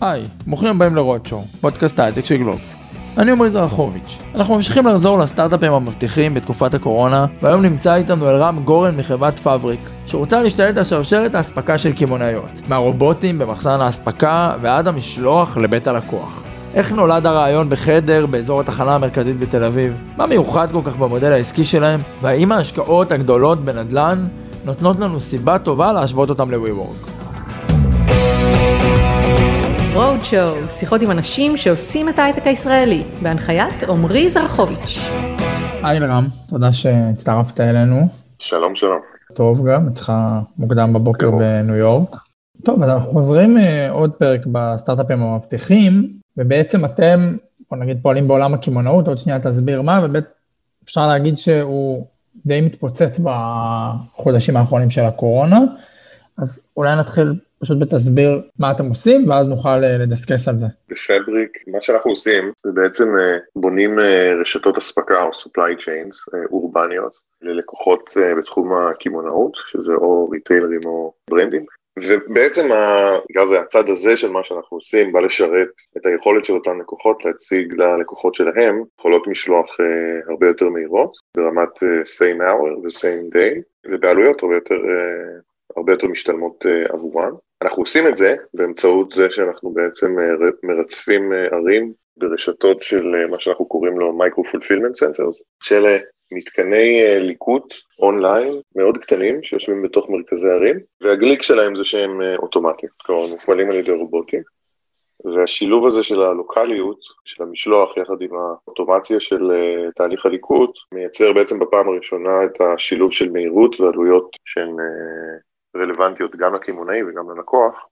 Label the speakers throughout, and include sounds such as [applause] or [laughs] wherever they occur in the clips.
Speaker 1: היי, ברוכים הבאים לרודשואו, פודקאסט ההייטק של גלובס. אני עמרי זרחוביץ'. אנחנו ממשיכים לחזור לסטארט-אפים המבטיחים בתקופת הקורונה, והיום נמצא איתנו אלרם גורן מחברת פאבריק, שרוצה להשתלט על שרשרת האספקה של קמעונאיות, מהרובוטים במחסן האספקה ועד המשלוח לבית הלקוח. איך נולד הרעיון בחדר באזור התחנה המרכזית בתל אביב? מה מיוחד כל כך במודל העסקי שלהם? והאם ההשקעות הגדולות בנדל"ן נותנות לנו סיבה טובה להשוות אותם ל-WeWork?
Speaker 2: רוד שואו, שיחות עם אנשים שעושים את ההייטק הישראלי, בהנחיית עמרי זרחוביץ'.
Speaker 1: היי אלרם, תודה שהצטרפת אלינו.
Speaker 3: שלום שלום.
Speaker 1: טוב גם, אצלך מוקדם בבוקר בניו יורק. טוב, אז אנחנו חוזרים אה, עוד פרק בסטארט-אפים המבטיחים, ובעצם אתם, בוא נגיד, פועלים בעולם הקמעונאות, עוד שנייה תסביר מה, ובאמת אפשר להגיד שהוא די מתפוצץ בחודשים האחרונים של הקורונה, אז אולי נתחיל פשוט בתסביר מה אתם עושים, ואז נוכל אה, לדסקס על זה.
Speaker 3: בפבריק, מה שאנחנו עושים זה בעצם אה, בונים רשתות אספקה או supply chains אורבניות ללקוחות בתחום הקמעונאות, שזה או ריטיילרים או ברנדים, ובעצם נקרא לזה הצד הזה של מה שאנחנו עושים בא לשרת את היכולת של אותן לקוחות להציג ללקוחות שלהם יכולות משלוח uh, הרבה יותר מהירות ברמת uh, same hour ו-same day ובעלויות הרבה יותר, uh, הרבה יותר משתלמות עבורן. אנחנו עושים את זה באמצעות זה שאנחנו בעצם uh, מרצפים uh, ערים ברשתות של uh, מה שאנחנו קוראים לו micro fulfillment centers, שאלה מתקני אה, ליקוט אונליין מאוד קטנים שיושבים בתוך מרכזי ערים, והגליק שלהם זה שהם אה, אוטומטיים, כלומר מופעלים על ידי רובוטים, והשילוב הזה של הלוקאליות, של המשלוח יחד עם האוטומציה של אה, תהליך הליקוט, מייצר בעצם בפעם הראשונה את השילוב של מהירות ועלויות שהן רלוונטיות גם לקמעונאי וגם ללקוח,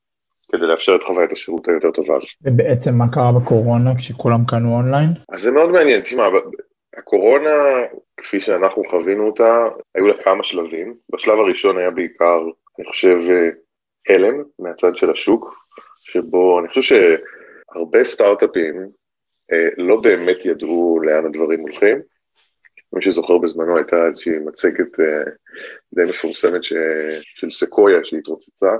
Speaker 3: כדי לאפשר את חוויית השירות היותר טובה.
Speaker 1: ובעצם מה קרה בקורונה כשכולם קנו אונליין?
Speaker 3: אז זה מאוד מעניין, תשמע, הקורונה, כפי שאנחנו חווינו אותה, היו לה כמה שלבים. בשלב הראשון היה בעיקר, אני חושב, הלם מהצד של השוק, שבו אני חושב שהרבה סטארט-אפים אה, לא באמת ידעו לאן הדברים הולכים. מי שזוכר בזמנו הייתה איזושהי מצגת אה, די מפורסמת ש... של סקויה שהתרוצצה,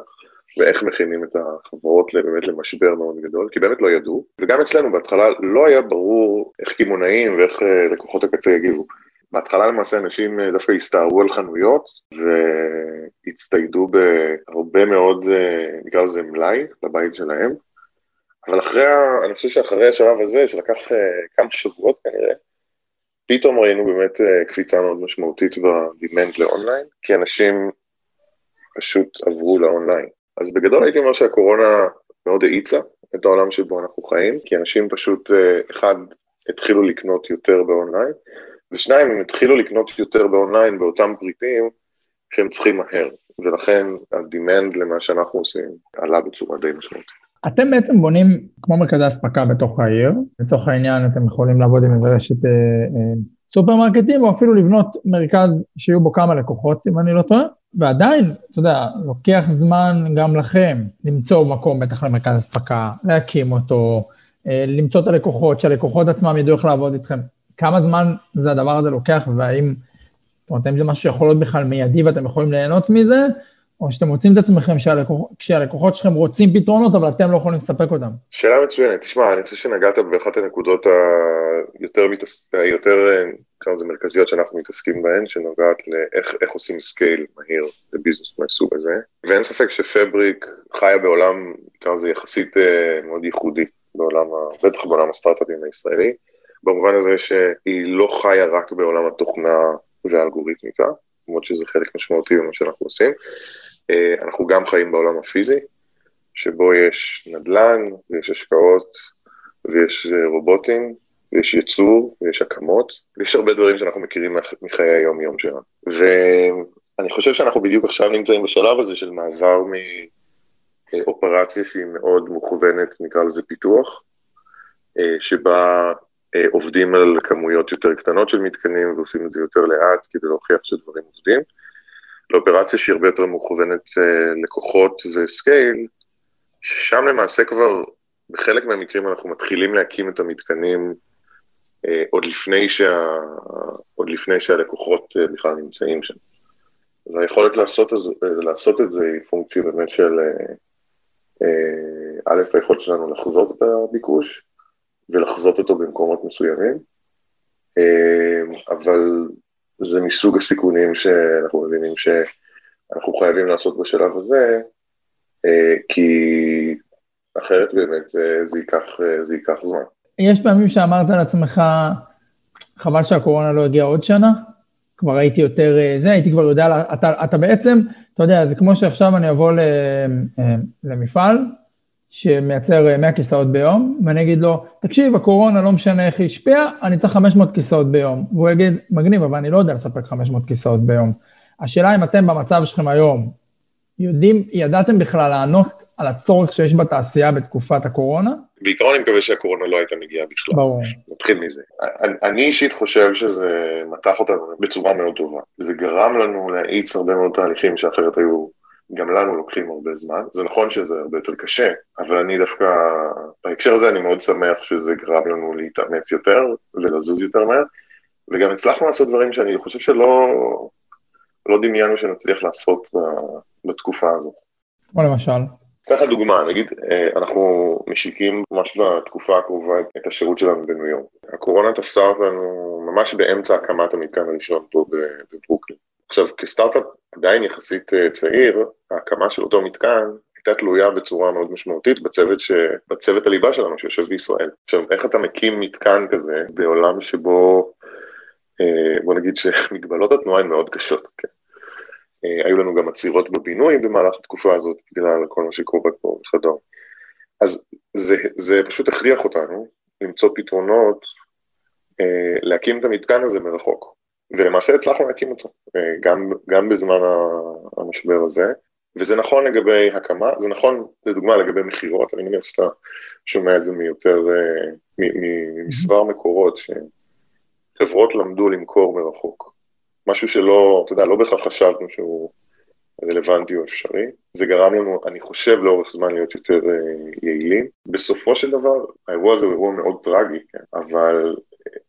Speaker 3: ואיך מכינים את החברות באמת למשבר מאוד גדול, כי באמת לא ידעו, וגם אצלנו בהתחלה לא היה ברור איך קמעונאים ואיך אה, לקוחות הקצה יגיבו. בהתחלה למעשה אנשים אה, דווקא הסתערו על חנויות והצטיידו בהרבה מאוד, נקרא לזה מלאי, לבית שלהם, אבל אחרי, אני חושב שאחרי השלב הזה, שלקח כמה שבועות כנראה, פתאום ראינו באמת קפיצה מאוד משמעותית ב demand ל online, כי אנשים פשוט עברו לאונליין. אז בגדול הייתי אומר שהקורונה מאוד האיצה את העולם שבו אנחנו חיים, כי אנשים פשוט, אה, אחד, התחילו לקנות יותר באונליין, ושניים, הם התחילו לקנות יותר באונליין באותם פריטים שהם צריכים מהר, ולכן ה demand למה שאנחנו עושים עלה בצורה די משמעותית.
Speaker 1: אתם בעצם בונים כמו מרכזי אספקה בתוך העיר, לצורך העניין אתם יכולים לעבוד עם איזה רשת אה, אה, סופרמרקטים, או אפילו לבנות מרכז שיהיו בו כמה לקוחות, אם אני לא טועה, ועדיין, אתה יודע, לוקח זמן גם לכם למצוא מקום, בטח למרכז אספקה, להקים אותו, אה, למצוא את הלקוחות, שהלקוחות עצמם ידעו איך לעבוד איתכם. כמה זמן זה הדבר הזה לוקח, והאם, זאת אומרת, האם זה משהו שיכול להיות בכלל מיידי ואתם יכולים ליהנות מזה, או שאתם מוצאים את עצמכם שהלקוח, כשהלקוחות שלכם רוצים פתרונות, אבל אתם לא יכולים לספק אותם?
Speaker 3: שאלה מצוינת. תשמע, אני חושב שנגעת באחת הנקודות היותר, מתעס... היותר נקרא לזה מרכזיות שאנחנו מתעסקים בהן, שנוגעת לאיך עושים scale מהיר ל business מהסוג הזה. ואין ספק שפבריק חיה בעולם, נקרא לזה יחסית אה, מאוד ייחודי, בעולם, בטח בעולם הסטארט-אפים הישראלי, במובן הזה שהיא לא חיה רק בעולם התוכנה והאלגוריתמיקה, למרות שזה חלק משמעותי ממה שאנחנו עושים. אה, אנחנו גם חיים בעולם הפיזי, שבו יש נדל"ן, ויש השקעות, ויש אה, רובוטים, ויש ייצור, ויש הקמות, ויש הרבה דברים שאנחנו מכירים מחיי היום-יום שלנו. ואני חושב שאנחנו בדיוק עכשיו נמצאים בשלב הזה של מעבר מאופרציה שהיא מאוד מוכוונת, נקרא לזה פיתוח, אה, שבה אה, עובדים על כמויות יותר קטנות של מתקנים ועושים את זה יותר לאט כדי להוכיח שדברים עובדים, לאופרציה שהיא הרבה יותר מוכוונת אה, לקוחות וסקייל, ששם למעשה כבר בחלק מהמקרים אנחנו מתחילים להקים את המתקנים אה, עוד לפני, שה, עוד לפני שהלקוחות אה, בכלל נמצאים שם. והיכולת לעשות, לעשות את זה היא פונקציה באמת של א', היכולת שלנו לחזות את הביקוש ולחזות אותו במקומות מסוימים, אבל זה מסוג הסיכונים שאנחנו מבינים שאנחנו חייבים לעשות בשלב הזה, כי אחרת באמת זה ייקח, זה ייקח זמן.
Speaker 1: יש פעמים שאמרת לעצמך, חבל שהקורונה לא הגיעה עוד שנה? כבר הייתי יותר זה, הייתי כבר יודע, אתה, אתה בעצם, אתה יודע, זה כמו שעכשיו אני אבוא למפעל שמייצר 100 כיסאות ביום, ואני אגיד לו, תקשיב, הקורונה לא משנה איך היא השפיעה, אני צריך 500 כיסאות ביום. והוא יגיד, מגניב, אבל אני לא יודע לספק 500 כיסאות ביום. השאלה אם אתם במצב שלכם היום, יודעים, ידעתם בכלל לענות על הצורך שיש בתעשייה בתקופת הקורונה?
Speaker 3: בעיקרון אני מקווה שהקורונה לא הייתה מגיעה בכלל.
Speaker 1: ברור.
Speaker 3: נתחיל מזה. אני, אני אישית חושב שזה מתח אותנו בצורה מאוד טובה. זה גרם לנו להאיץ הרבה מאוד תהליכים שאחרת היו גם לנו לוקחים הרבה זמן. זה נכון שזה הרבה יותר קשה, אבל אני דווקא, בהקשר הזה אני מאוד שמח שזה גרם לנו להתאמץ יותר ולזוז יותר מהר, וגם הצלחנו לעשות דברים שאני חושב שלא לא דמיינו שנצליח לעשות בתקופה הזו.
Speaker 1: כמו למשל?
Speaker 3: לך דוגמה, נגיד אנחנו משיקים ממש בתקופה הקרובה את השירות שלנו בניו יורק. הקורונה תפסה אותנו ממש באמצע הקמת המתקן הראשון פה בברוקלין. עכשיו, כסטארט-אפ עדיין יחסית צעיר, ההקמה של אותו מתקן הייתה תלויה בצורה מאוד משמעותית בצוות, ש... בצוות הליבה שלנו שיושב בישראל. עכשיו, איך אתה מקים מתקן כזה בעולם שבו, בוא נגיד שמגבלות התנועה הן מאוד קשות, כן? היו לנו גם עצירות בבינוי במהלך התקופה הזאת, בגלל כל מה שקורה פה וכדומה. אז זה, זה פשוט הכריח אותנו למצוא פתרונות, להקים את המתקן הזה מרחוק. ולמעשה הצלחנו להקים אותו, גם, גם בזמן המשבר הזה, וזה נכון לגבי הקמה, זה נכון לדוגמה לגבי מכירות, אני מניח שאתה שומע את זה מיותר, ממספר מקורות, שחברות למדו למכור מרחוק. משהו שלא, אתה יודע, לא בהכרח חשבנו שהוא רלוונטי או אפשרי. זה גרם לנו, אני חושב, לאורך זמן להיות יותר יעילים. בסופו של דבר, האירוע הזה הוא אירוע מאוד טרגי, כן? אבל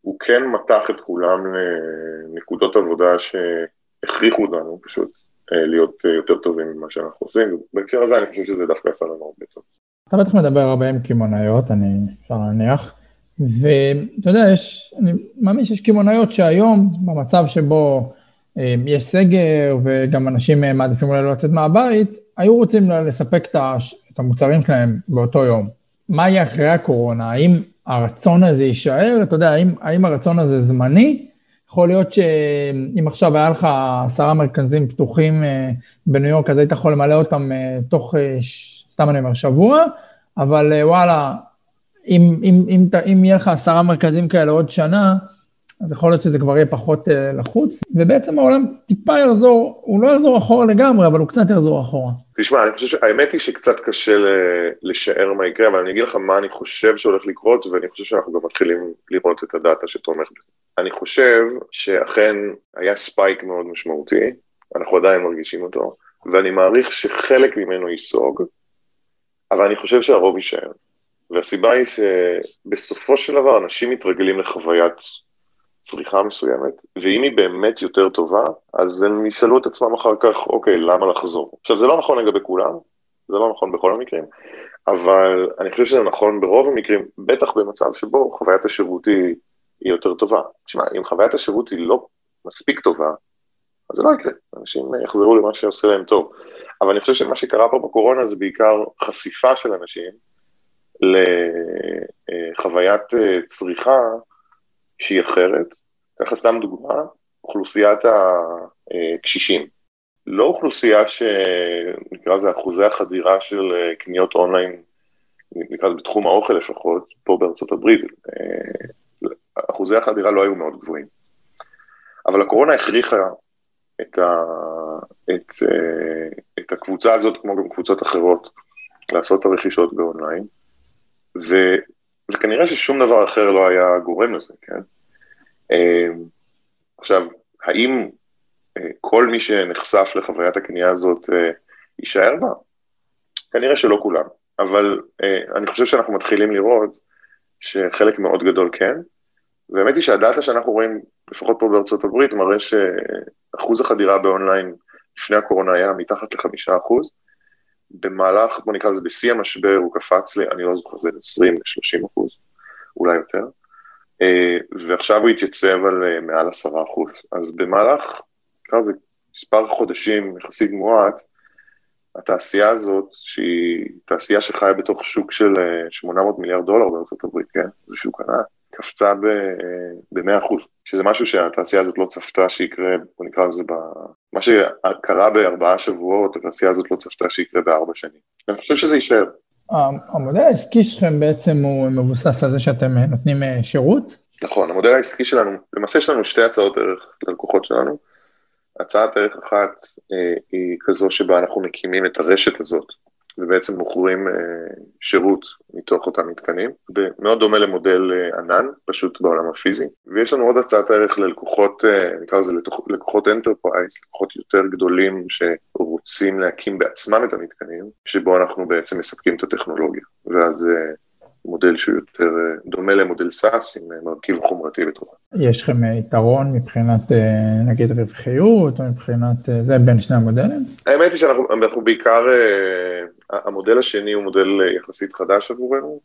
Speaker 3: הוא כן מתח את כולם לנקודות עבודה שהכריחו אותנו פשוט להיות יותר טובים ממה שאנחנו עושים, ובהקשר הזה אני חושב שזה דווקא עשה לנו הרבה טוב.
Speaker 1: אתה בטח מדבר הרבה עם קמעונאיות, אני אפשר להניח, ואתה יודע, יש, אני מאמין שיש קמעונאיות שהיום, במצב שבו יש סגר וגם אנשים מעדיפים אולי לא לצאת מהבית, היו רוצים לספק את המוצרים שלהם באותו יום. מה יהיה אחרי הקורונה? האם הרצון הזה יישאר? אתה יודע, האם, האם הרצון הזה זמני? יכול להיות שאם עכשיו היה לך עשרה מרכזים פתוחים בניו יורק, אז היית יכול למלא אותם תוך, סתם אני אומר, שבוע, אבל וואלה, אם, אם, אם, אם יהיה לך עשרה מרכזים כאלה עוד שנה, אז יכול להיות שזה כבר יהיה פחות לחוץ, ובעצם העולם טיפה יחזור, הוא לא יחזור אחורה לגמרי, אבל הוא קצת יחזור אחורה.
Speaker 3: תשמע, אני חושב שהאמת היא שקצת קשה לשער מה יקרה, אבל אני אגיד לך מה אני חושב שהולך לקרות, ואני חושב שאנחנו גם מתחילים לראות את הדאטה שתומך בזה. אני חושב שאכן היה ספייק מאוד משמעותי, אנחנו עדיין מרגישים אותו, ואני מעריך שחלק ממנו ייסוג, אבל אני חושב שהרוב יישאר. והסיבה היא שבסופו של דבר אנשים מתרגלים לחוויית צריכה מסוימת, ואם היא באמת יותר טובה, אז הם ישאלו את עצמם אחר כך, אוקיי, למה לחזור? עכשיו, זה לא נכון לגבי כולם, זה לא נכון בכל המקרים, אבל אני חושב שזה נכון ברוב המקרים, בטח במצב שבו חוויית השירות היא, יותר טובה. תשמע, אם חוויית השירות היא לא מספיק טובה, אז זה לא יקרה, אנשים יחזרו למה שעושה להם טוב. אבל אני חושב שמה שקרה פה בקורונה זה בעיקר חשיפה של אנשים לחוויית צריכה שהיא אחרת. ככה סתם דוגמה, אוכלוסיית הקשישים. לא אוכלוסייה שנקרא לזה אחוזי החדירה של קניות אונליין, נקרא לזה בתחום האוכל לפחות, פה בארצות הברית, אחוזי החדירה לא היו מאוד גבוהים. אבל הקורונה הכריחה את, ה, את, את הקבוצה הזאת, כמו גם קבוצות אחרות, לעשות את הרכישות באונליין, ו, וכנראה ששום דבר אחר לא היה גורם לזה, כן? עכשיו, האם כל מי שנחשף לחוויית הקנייה הזאת יישאר בה? כנראה שלא כולם, אבל אני חושב שאנחנו מתחילים לראות שחלק מאוד גדול כן, והאמת היא שהדאטה שאנחנו רואים, לפחות פה בארצות הברית, מראה שאחוז החדירה באונליין לפני הקורונה היה מתחת לחמישה אחוז, במהלך, בוא נקרא לזה בשיא המשבר, הוא קפץ לי, אני לא זוכר, בין 20 ל-30 אחוז, אולי יותר, אה, ועכשיו הוא התייצב על אה, מעל 10 אחוז. אז במהלך, נקרא לזה מספר חודשים יחסית מועט, התעשייה הזאת, שהיא תעשייה שחיה בתוך שוק של 800 מיליארד דולר בארצות הברית, כן? זה שוק ענק, קפצה ב-100 אחוז. שזה משהו שהתעשייה הזאת לא צפתה שיקרה, בוא נקרא לזה, ב... מה שקרה בארבעה שבועות, התעשייה הזאת לא צפתה שיקרה בארבע שנים. אני חושב שזה יישאר.
Speaker 1: המודל העסקי שלכם בעצם הוא מבוסס על זה שאתם אה, נותנים אה, שירות?
Speaker 3: נכון, המודל העסקי שלנו, למעשה יש לנו שתי הצעות ערך ללקוחות שלנו. הצעת ערך אחת אה, היא כזו שבה אנחנו מקימים את הרשת הזאת ובעצם מוכרים אה, שירות מתוך אותם מתקנים, מאוד דומה למודל אה, ענן, פשוט בעולם הפיזי. ויש לנו עוד הצעת ערך ללקוחות, אה, נקרא לזה לקוחות enterprise, לקוחות יותר גדולים שרוצים להקים בעצמם את המתקנים, שבו אנחנו בעצם מספקים את הטכנולוגיה. ואז מודל שהוא יותר אה, דומה למודל SaaS עם אה, מרכיב חומרתי בתוכו.
Speaker 1: יש לכם אה, יתרון מבחינת נגיד רווחיות או מבחינת זה בין שני המודלים?
Speaker 3: האמת היא שאנחנו בעיקר, המודל השני הוא מודל יחסית חדש עבורנו,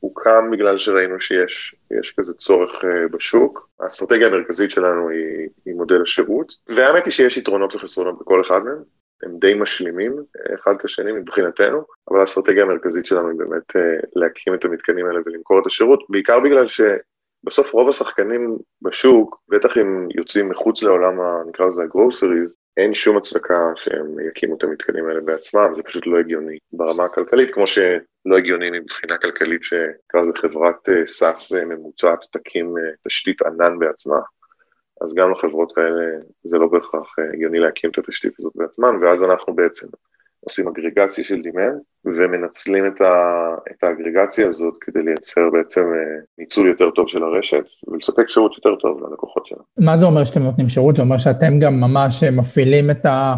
Speaker 3: הוא קם בגלל שראינו שיש כזה צורך בשוק. האסטרטגיה המרכזית שלנו היא, היא מודל השירות, והאמת היא שיש יתרונות וחסרונות בכל אחד מהם. הם די משלימים אחד את השני מבחינתנו, אבל האסטרטגיה המרכזית שלנו היא באמת אה, להקים את המתקנים האלה ולמכור את השירות, בעיקר בגלל שבסוף רוב השחקנים בשוק, בטח אם יוצאים מחוץ לעולם, ה, נקרא לזה הגרוסריז, אין שום הצדקה שהם יקימו את המתקנים האלה בעצמם, זה פשוט לא הגיוני ברמה הכלכלית, כמו שלא הגיוני מבחינה כלכלית שנקרא לזה חברת סאס אה, ממוצעת תקים אה, תשתית ענן בעצמה. אז גם לחברות כאלה זה לא בהכרח אה, הגיוני להקים את התשתית הזאת בעצמן, ואז אנחנו בעצם עושים אגרגציה של דימנד ומנצלים את, ה, את האגרגציה הזאת כדי לייצר בעצם אה, ניצול יותר טוב של הרשת ולספק שירות יותר טוב ללקוחות שלנו.
Speaker 1: מה זה אומר שאתם נותנים שירות? זה אומר שאתם גם ממש מפעילים את ה...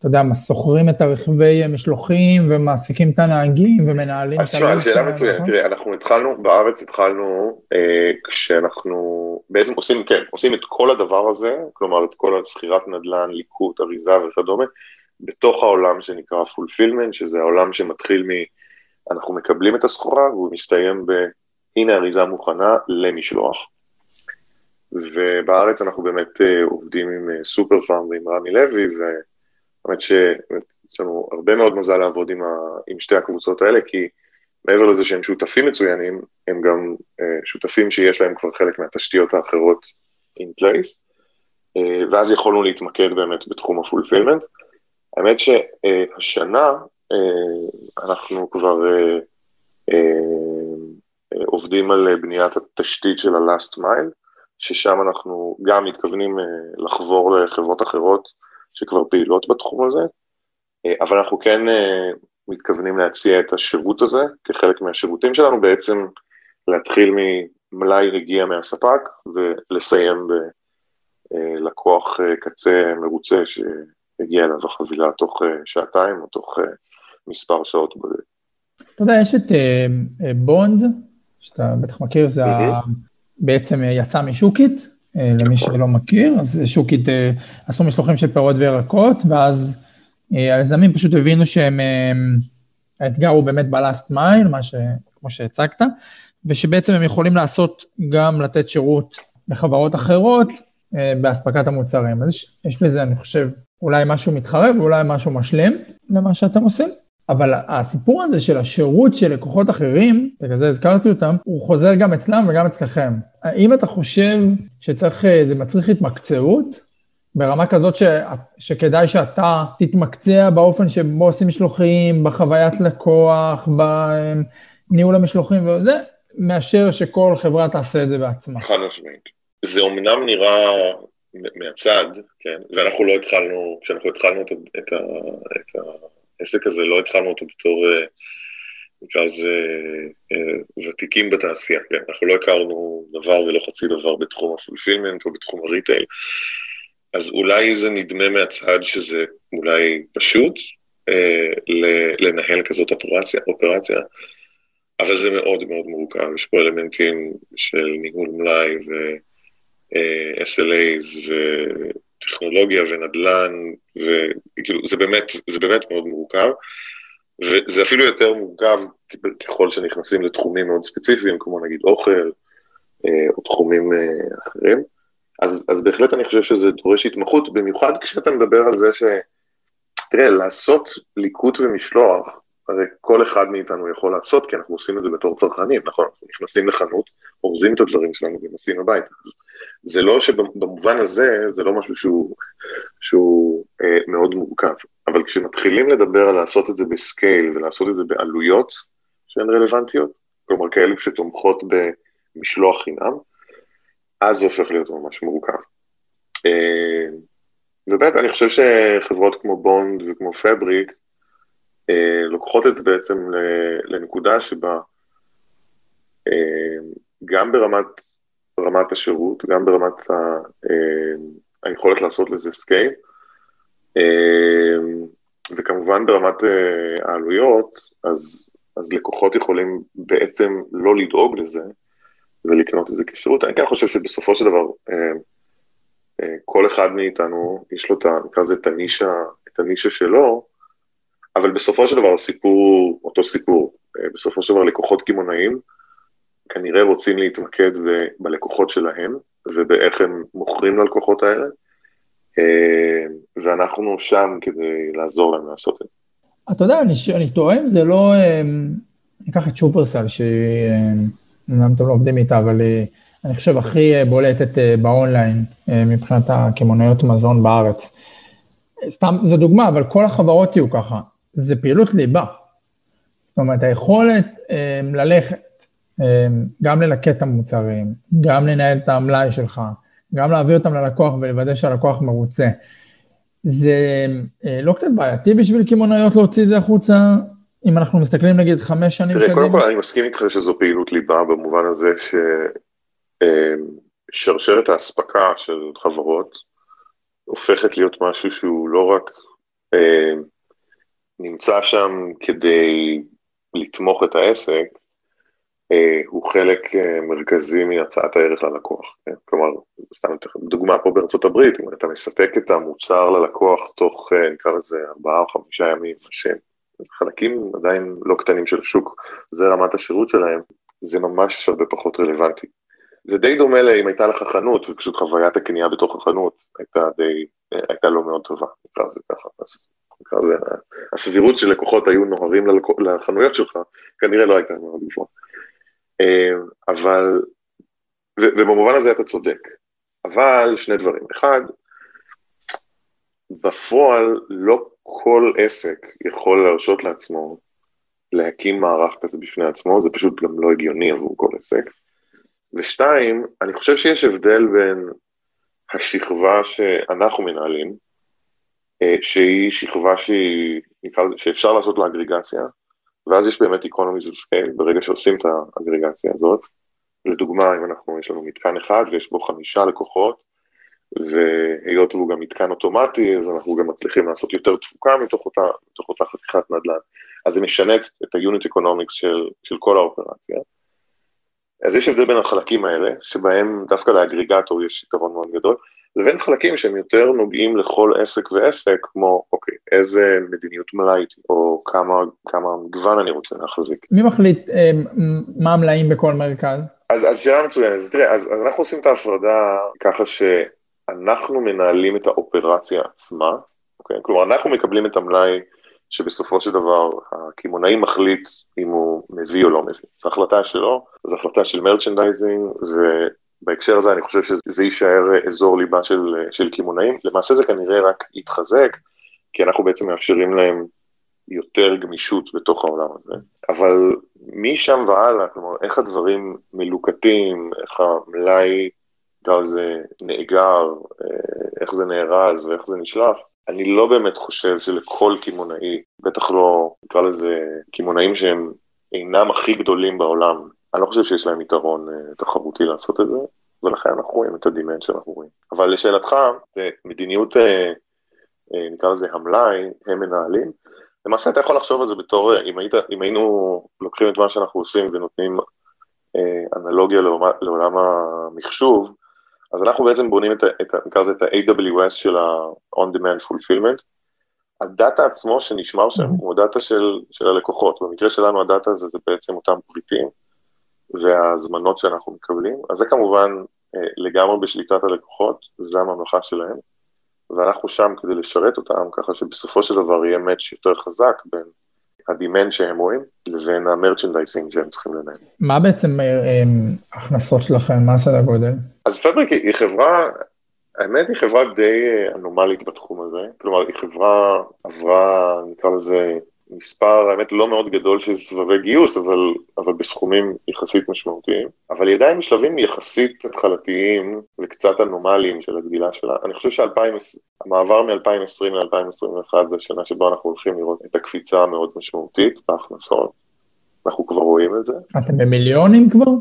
Speaker 1: אתה יודע, מה, שוכרים את הרכבי משלוחים ומעסיקים את הנהגים ומנהלים את
Speaker 3: ה... אז שאלה מצוינת, נכון? תראה, אנחנו התחלנו, בארץ התחלנו אה, כשאנחנו בעצם עושים, כן, עושים את כל הדבר הזה, כלומר את כל השכירת נדל"ן, ליקוט, אריזה וכדומה, בתוך העולם שנקרא פולפילמנט, שזה העולם שמתחיל מ... אנחנו מקבלים את הסחורה והוא מסתיים ב... הנה אריזה מוכנה למשלוח. ובארץ אנחנו באמת אה, עובדים עם אה, סופר פארם ועם רמי לוי, ו... האמת שיש לנו הרבה מאוד מזל לעבוד עם, ה, עם שתי הקבוצות האלה, כי מעבר לזה שהם שותפים מצוינים, הם גם uh, שותפים שיש להם כבר חלק מהתשתיות האחרות in place, uh, ואז יכולנו להתמקד באמת בתחום הפולפילמנט. האמת שהשנה uh, אנחנו כבר uh, uh, עובדים על בניית התשתית של ה-last mile, ששם אנחנו גם מתכוונים uh, לחבור לחברות אחרות שכבר פעילות בתחום הזה, אה, אבל אנחנו כן אה, מתכוונים להציע את השירות הזה כחלק מהשירותים שלנו, בעצם להתחיל ממלאי רגיע מהספק ולסיים בלקוח אה, קצה מרוצה שהגיע אליו החבילה תוך שעתיים או תוך מספר שעות בודד.
Speaker 1: אתה יודע, יש את בונד, שאתה בטח מכיר, זה בעצם יצא משוקית, למי נכון. שלא מכיר, אז שוקית אה, עשו משלוחים של פירות וירקות, ואז אה, היזמים פשוט הבינו שהם, האתגר הוא באמת בלאסט מייל, מה ש... כמו שהצגת, ושבעצם הם יכולים לעשות, גם לתת שירות לחברות אחרות באספקת המוצרים. אז יש, יש בזה, אני חושב, אולי משהו מתחרב, ואולי משהו משלים למה שאתם עושים. אבל הסיפור הזה של השירות של לקוחות אחרים, בגלל זה הזכרתי אותם, הוא חוזר גם אצלם וגם אצלכם. האם אתה חושב שצריך, זה מצריך התמקצעות ברמה כזאת ש, שכדאי שאתה תתמקצע באופן שבו עושים משלוחים, בחוויית לקוח, בניהול המשלוחים וזה, מאשר שכל חברה תעשה את זה בעצמה.
Speaker 3: חד משמעית. זה אומנם נראה מהצד, כן, ואנחנו לא התחלנו, כשאנחנו התחלנו את, את, את העסק הזה, לא התחלנו אותו בתור, אה, נקרא לזה, אה, ותיקים בתעשייה, כן? אנחנו לא הכרנו דבר ולא חצי דבר בתחום הפולפילמנט או בתחום הריטייל, אז אולי זה נדמה מהצד שזה אולי פשוט אה, לנהל כזאת אופרציה, אופרציה, אבל זה מאוד מאוד מורכב, יש פה אלמנטים של ניהול מלאי ו-SLAs טכנולוגיה ונדל"ן, וכאילו, זה באמת, זה באמת מאוד מורכב, וזה אפילו יותר מורכב ככל שנכנסים לתחומים מאוד ספציפיים, כמו נגיד אוכל, אה, או תחומים אה, אחרים. אז, אז בהחלט אני חושב שזה דורש התמחות, במיוחד כשאתה מדבר על זה ש... תראה, לעשות ליקוט ומשלוח, הרי כל אחד מאיתנו יכול לעשות, כי אנחנו עושים את זה בתור צרכנים, נכון? אנחנו נכנסים לחנות, אורזים את הדברים שלנו ונוסעים הביתה. אז זה לא שבמובן הזה, זה לא משהו שהוא, שהוא אה, מאוד מורכב. אבל כשמתחילים לדבר על לעשות את זה בסקייל ולעשות את זה בעלויות שהן רלוונטיות, כלומר כאלו שתומכות במשלוח חינם, אז זה הופך להיות ממש מורכב. אה, ובאמת, אני חושב שחברות כמו בונד וכמו פבריק, אה, לוקחות את זה בעצם לנקודה שבה אה, גם ברמת רמת השירות, גם ברמת ה, אה, היכולת לעשות לזה scale, וכמובן ברמת העלויות, אז, אז לקוחות יכולים בעצם לא לדאוג לזה ולקנות את זה כשירות. אני כן חושב שבסופו של דבר, כל אחד מאיתנו, יש לו את, נקרא לזה, את הנישה, את הנישה שלו, אבל בסופו של דבר הסיפור אותו סיפור. אה, בסופו של דבר לקוחות קמעונאים כנראה רוצים להתמקד בלקוחות שלהם ובאיך הם מוכרים ללקוחות האלה, אה, ואנחנו שם כדי לעזור להם לעשות את זה.
Speaker 1: אתה יודע, אני, אני טועה אם זה לא, אה, אני אקח את שופרסל, שאומנם אתם לא עובדים איתה, אבל אני חושב הכי בולטת באונליין מבחינת הקמעונאיות מזון בארץ. סתם, זו דוגמה, אבל כל החברות יהיו ככה. זה פעילות ליבה. זאת אומרת, היכולת אה, ללכת, אה, גם ללקט את המוצרים, גם לנהל את המלאי שלך, גם להביא אותם ללקוח ולוודא שהלקוח מרוצה. זה אה, לא קצת בעייתי בשביל קמעונאיות להוציא את זה החוצה, אם אנחנו מסתכלים נגיד חמש שנים
Speaker 3: קדימה? תראה, קודם כל אני מסכים איתך שזו פעילות ליבה במובן הזה ששרשרת האספקה של חברות הופכת להיות משהו שהוא לא רק נמצא שם כדי לתמוך את העסק, הוא חלק אה, מרכזי מהצעת הערך ללקוח. כן? כלומר, סתם דוגמה פה בארצות הברית, אם אתה מספק את המוצר ללקוח תוך, אה, נקרא לזה, ארבעה או חמישה ימים, שהם חלקים עדיין לא קטנים של השוק, זה רמת השירות שלהם, זה ממש הרבה פחות רלוונטי. זה די דומה לאם הייתה לך חנות, ופשוט חוויית הקנייה בתוך החנות הייתה די, הייתה לא מאוד טובה, נקרא לזה ככה. אז נקרא לזה, הסבירות שלקוחות היו נוהרים לחנויות שלך, כנראה לא הייתה מאוד גבוהה. אה, אבל, ובמובן הזה אתה צודק. אבל שני דברים. אחד, בפועל לא כל עסק יכול להרשות לעצמו להקים מערך כזה בפני עצמו, זה פשוט גם לא הגיוני עבור כל עסק. ושתיים, אני חושב שיש הבדל בין השכבה שאנחנו מנהלים, אה, שהיא שכבה שהיא, נקרא לזה, שאפשר לעשות לה אגרגציה, ואז יש באמת economies of scale ברגע שעושים את האגרגציה הזאת. לדוגמה, אם אנחנו, יש לנו מתקן אחד ויש בו חמישה לקוחות, והיות והוא גם מתקן אוטומטי, אז אנחנו גם מצליחים לעשות יותר תפוקה מתוך אותה, מתוך אותה חתיכת נדל"ן. אז זה משנה את ה-unit economics של, של כל האופרציה. אז יש הבדל בין החלקים האלה, שבהם דווקא לאגריגטור יש יתרון מאוד גדול, לבין חלקים שהם יותר נוגעים לכל עסק ועסק, כמו, אוקיי, איזה מדיניות מלאי, או כמה, כמה מגוון אני רוצה להחזיק.
Speaker 1: מי מחליט אה, מה המלאים בכל מרכז?
Speaker 3: אז, אז שאלה מצוינת, אז תראה, אז, אז אנחנו עושים את ההפרדה ככה שאנחנו מנהלים את האופרציה עצמה, אוקיי? כלומר, אנחנו מקבלים את המלאי שבסופו של דבר הקמעונאי מחליט אם הוא מביא או לא מביא. זו החלטה שלו, זו החלטה של merchandising, בהקשר הזה אני חושב שזה יישאר אזור ליבה של, של קמעונאים. למעשה זה כנראה רק יתחזק, כי אנחנו בעצם מאפשרים להם יותר גמישות בתוך העולם הזה. אבל משם והלאה, כלומר, איך הדברים מלוקטים, איך המלאי, נקרא לזה, נאגר, איך זה נארז ואיך זה נשלח, אני לא באמת חושב שלכל קמעונאי, בטח לא, נקרא לזה, קמעונאים שהם אינם הכי גדולים בעולם, אני לא חושב שיש להם יתרון uh, תחרותי לעשות את זה, ולכן אנחנו רואים את הדימנט שאנחנו רואים. אבל לשאלתך, מדיניות, uh, uh, נקרא לזה המלאי, הם מנהלים. למעשה אתה יכול לחשוב על זה בתור, אם, היית, אם היינו לוקחים את מה שאנחנו עושים ונותנים אנלוגיה לעולם, לעולם המחשוב, אז אנחנו בעצם בונים את, את, נקרא לזה את ה-AWS של ה-On-Demand Fulfillment, ה data עצמו שנשמר שם הוא ה data של, של הלקוחות. במקרה שלנו ה data הזה זה בעצם אותם פריטים וההזמנות שאנחנו מקבלים. אז זה כמובן אה, לגמרי בשליטת הלקוחות, וזו הממלכה שלהם. ואנחנו שם כדי לשרת אותם, ככה שבסופו של דבר יהיה match יותר חזק בין ה demand שהם רואים לבין ה merchandising שהם צריכים לנהל.
Speaker 1: מה בעצם אה, ההכנסות שלכם? מה סדר גודל?
Speaker 3: אז פבריק היא חברה, האמת היא חברה די אה, אנומלית בתחום הזה, כלומר היא חברה עברה, נקרא לזה, מספר, האמת, לא מאוד גדול של סבבי גיוס, אבל, אבל בסכומים יחסית משמעותיים. אבל היא עדיין בשלבים יחסית התחלתיים וקצת אנומליים של הגדילה שלה. אני חושב שהמעבר מ-2020 ל-2021 זה השנה שבה אנחנו הולכים לראות את הקפיצה המאוד משמעותית בהכנסות. אנחנו כבר רואים את זה.
Speaker 1: אתם במיליונים כבר?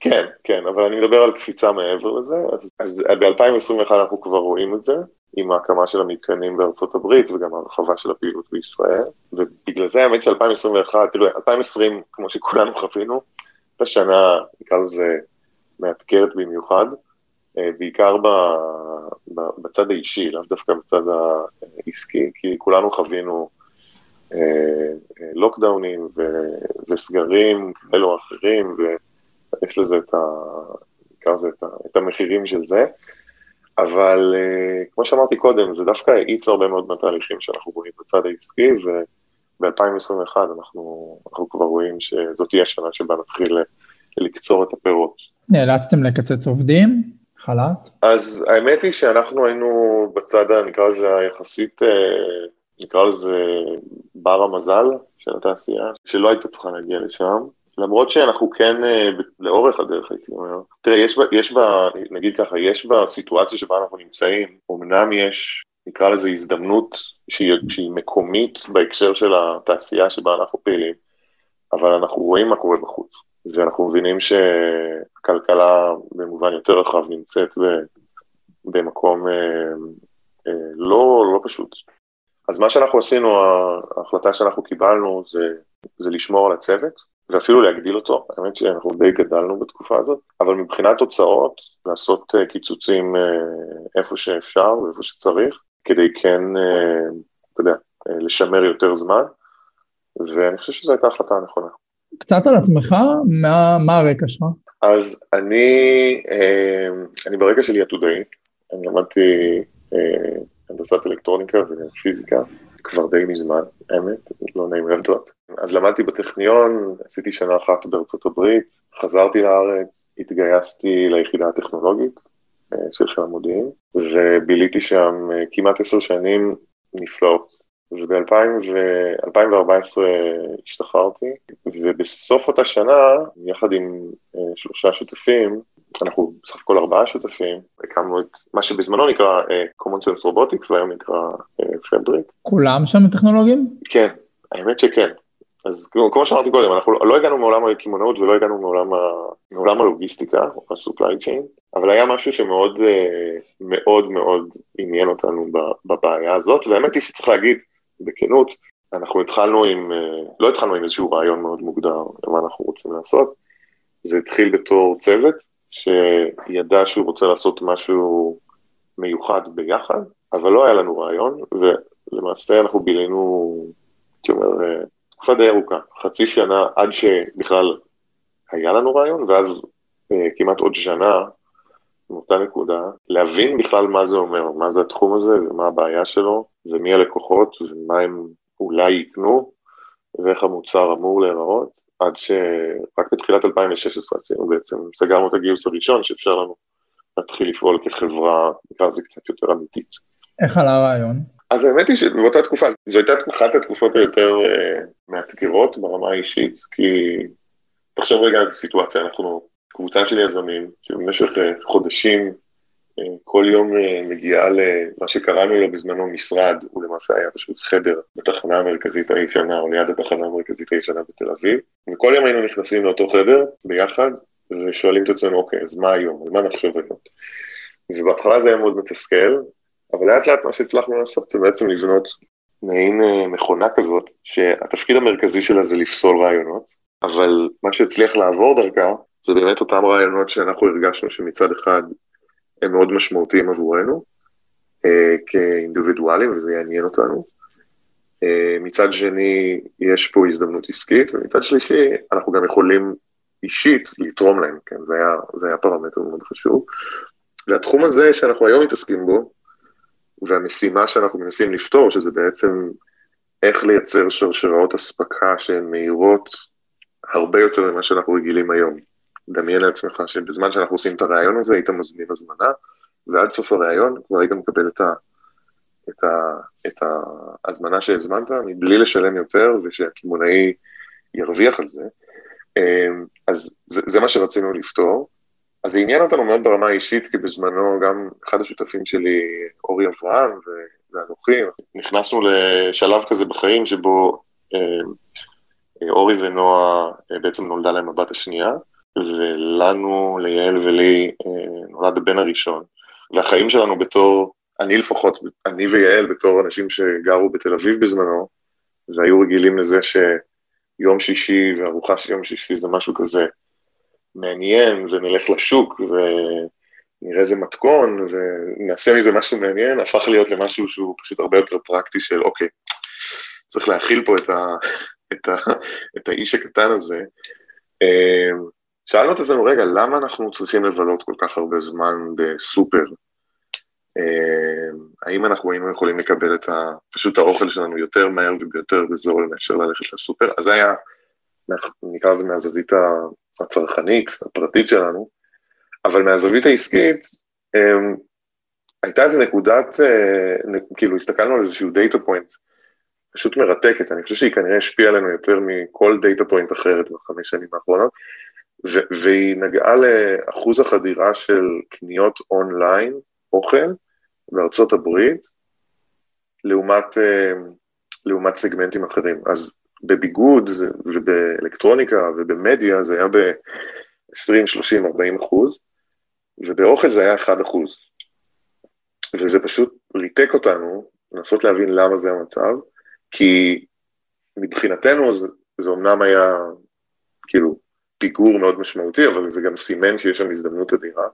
Speaker 3: כן, כן, אבל אני מדבר על קפיצה מעבר לזה, אז, אז ב-2021 אנחנו כבר רואים את זה, עם ההקמה של המתקנים בארצות הברית וגם הרחבה של הפעילות בישראל, ובגלל זה האמת ש-2021, תראו, 2020, כמו שכולנו חווינו, הייתה שנה, נקרא לזה, מאתגרת במיוחד, אה, בעיקר ב, ב, בצד האישי, לאו דווקא בצד העסקי, כי כולנו חווינו אה, אה, לוקדאונים ו, וסגרים כאלו או אחרים, ויש לזה את, ה, לזה את, ה, את המחירים של זה. אבל uh, כמו שאמרתי קודם, זה דווקא האיץ הרבה מאוד מהתהליכים שאנחנו רואים בצד העסקי, וב-2021 אנחנו, אנחנו כבר רואים שזאת תהיה השנה שבה נתחיל לקצור את הפירות.
Speaker 1: נאלצתם לקצץ עובדים? חל"ת?
Speaker 3: אז האמת היא שאנחנו היינו בצד, נקרא לזה היחסית, אה, נקרא לזה בר המזל של התעשייה, שלא הייתה צריכה להגיע לשם. למרות שאנחנו כן אה, לאורך הדרך הייתי אומר, תראה יש יש בה, נגיד ככה, יש בסיטואציה שבה אנחנו נמצאים, אמנם יש, נקרא לזה הזדמנות שהיא, שהיא מקומית בהקשר של התעשייה שבה אנחנו פעילים, אבל אנחנו רואים מה קורה בחוץ, ואנחנו מבינים שהכלכלה במובן יותר רחב נמצאת ב, במקום אה, אה, לא, לא פשוט. אז מה שאנחנו עשינו, ההחלטה שאנחנו קיבלנו זה, זה לשמור על הצוות, ואפילו להגדיל אותו, האמת שאנחנו די גדלנו בתקופה הזאת, אבל מבחינת תוצאות, לעשות uh, קיצוצים uh, איפה שאפשר ואיפה שצריך, כדי כן, uh, אתה יודע, לשמר יותר זמן, ואני חושב שזו הייתה החלטה הנכונה.
Speaker 1: קצת על עצמך, מה, מה הרקע שלך?
Speaker 3: אז אני, אני ברקע שלי עתודאי, אני למדתי הנדסת אלקטרוניקה ופיזיקה. כבר די מזמן, האמת, לא נעים להודות. אז למדתי בטכניון, עשיתי שנה אחת בארצות הברית, חזרתי לארץ, התגייסתי ליחידה הטכנולוגית אה, של חיל המודיעין, וביליתי שם אה, כמעט עשר שנים נפלאות. וב-2014 השתחררתי, ובסוף אותה שנה, יחד עם אה, שלושה שותפים, אנחנו בסך הכל ארבעה שותפים, הקמנו את מה שבזמנו נקרא uh, common sense robotics והיום נקרא. Uh,
Speaker 1: כולם שם טכנולוגים?
Speaker 3: כן, האמת שכן. אז כמו שאמרתי קודם, אנחנו לא הגענו מעולם הקמעונאות ולא הגענו מעולם, ה, מעולם הלוגיסטיקה, או ה-supply chain, אבל היה משהו שמאוד uh, מאוד מאוד עניין אותנו בבעיה הזאת, והאמת היא שצריך להגיד, בכנות, אנחנו התחלנו עם, לא התחלנו עם איזשהו רעיון מאוד מוגדר למה אנחנו רוצים לעשות, זה התחיל בתור צוות, שידע שהוא רוצה לעשות משהו מיוחד ביחד, אבל לא היה לנו רעיון, ולמעשה אנחנו בילינו, הייתי אומר, תקופה די ארוכה, חצי שנה עד שבכלל היה לנו רעיון, ואז אה, כמעט עוד שנה, מאותה נקודה, להבין בכלל מה זה אומר, מה זה התחום הזה ומה הבעיה שלו, ומי הלקוחות ומה הם אולי יקנו, ואיך המוצר אמור להיראות. עד שרק בתחילת 2016 עשינו בעצם, סגרנו את הגיוס הראשון שאפשר לנו להתחיל לפעול כחברה, נקרא לזה קצת יותר אמיתית.
Speaker 1: איך עלה הרעיון?
Speaker 3: אז האמת היא שבאותה תקופה, זו הייתה אחת התקופות היותר uh, מאתגרות ברמה האישית, כי תחשוב רגע על הסיטואציה, אנחנו קבוצה של יזמים שבמשך uh, חודשים כל יום אה, מגיעה למה שקראנו לו בזמנו משרד, הוא למעשה היה פשוט חדר בתחנה המרכזית הישנה, או ליד התחנה המרכזית הישנה בתל אביב, וכל יום היינו נכנסים לאותו חדר ביחד, ושואלים את עצמנו, אוקיי, אז מה היום? על מה נחשוב היום? ובהתחלה זה היה מאוד מתסכל, אבל לאט לאט מה שהצלחנו לעשות זה בעצם לבנות מעין אה, מכונה כזאת, שהתפקיד המרכזי שלה זה לפסול רעיונות, אבל מה שהצליח לעבור דרכה, זה באמת אותם רעיונות שאנחנו הרגשנו שמצד אחד הם מאוד משמעותיים עבורנו אה, כאינדיבידואלים, וזה יעניין אותנו. מצד שני, יש פה הזדמנות עסקית, ומצד שלישי, אנחנו גם יכולים אישית לתרום להם, כן, זה היה, זה היה פרמטר מאוד חשוב. והתחום הזה שאנחנו היום מתעסקים בו, והמשימה שאנחנו מנסים לפתור, שזה בעצם איך לייצר שרשראות אספקה שהן מהירות הרבה יותר ממה שאנחנו רגילים היום. דמיין לעצמך שבזמן שאנחנו עושים את הרעיון הזה, היית מזמין הזמנה, ועד סוף הרעיון כבר היית מקבל את, ה, את, ה, את ההזמנה שהזמנת, מבלי לשלם יותר, ושהקמעונאי ירוויח על זה. אמ, אז זה, זה מה שרצינו לפתור. אז זה עניין אותנו מאוד ברמה האישית, כי בזמנו גם אחד השותפים שלי, אורי אברהם ואנוכי, נכנסנו לשלב כזה בחיים שבו אה, אורי ונועה אה, בעצם נולדה להם הבת השנייה, ולנו, ליעל ולי, אה, נולד הבן הראשון. והחיים שלנו בתור, אני לפחות, אני ויעל בתור אנשים שגרו בתל אביב בזמנו, והיו רגילים לזה שיום שישי וארוחה של יום שישי זה משהו כזה מעניין, ונלך לשוק, ונראה איזה מתכון, ונעשה מזה משהו מעניין, הפך להיות למשהו שהוא פשוט הרבה יותר פרקטי של אוקיי, צריך להכיל פה את, ה, את, ה, את האיש הקטן הזה. שאלנו את עצמנו, רגע, למה אנחנו צריכים לבלות כל כך הרבה זמן בסופר? אמ, האם אנחנו היינו יכולים לקבל את ה... פשוט האוכל שלנו יותר מהר ויותר בזול מאשר ללכת לסופר? אז זה היה, נקרא לזה מהזווית הצרכנית, הפרטית שלנו, אבל מהזווית העסקית, אמ, הייתה איזו נקודת, אה, כאילו הסתכלנו על איזשהו data point פשוט מרתקת, אני חושב שהיא כנראה השפיעה עלינו יותר מכל data point אחרת בחמש שנים האחרונות, והיא נגעה לאחוז החדירה של קניות אונליין, אוכל, בארצות הברית, לעומת, אה, לעומת סגמנטים אחרים. אז בביגוד ובאלקטרוניקה ובמדיה זה היה ב-20, 30, 40 אחוז, ובאוכל זה היה 1 אחוז. וזה פשוט ריתק אותנו לנסות להבין למה זה המצב, כי מבחינתנו זה, זה אומנם היה כאילו פיגור מאוד משמעותי, אבל זה גם סימן שיש שם הזדמנות אדירה,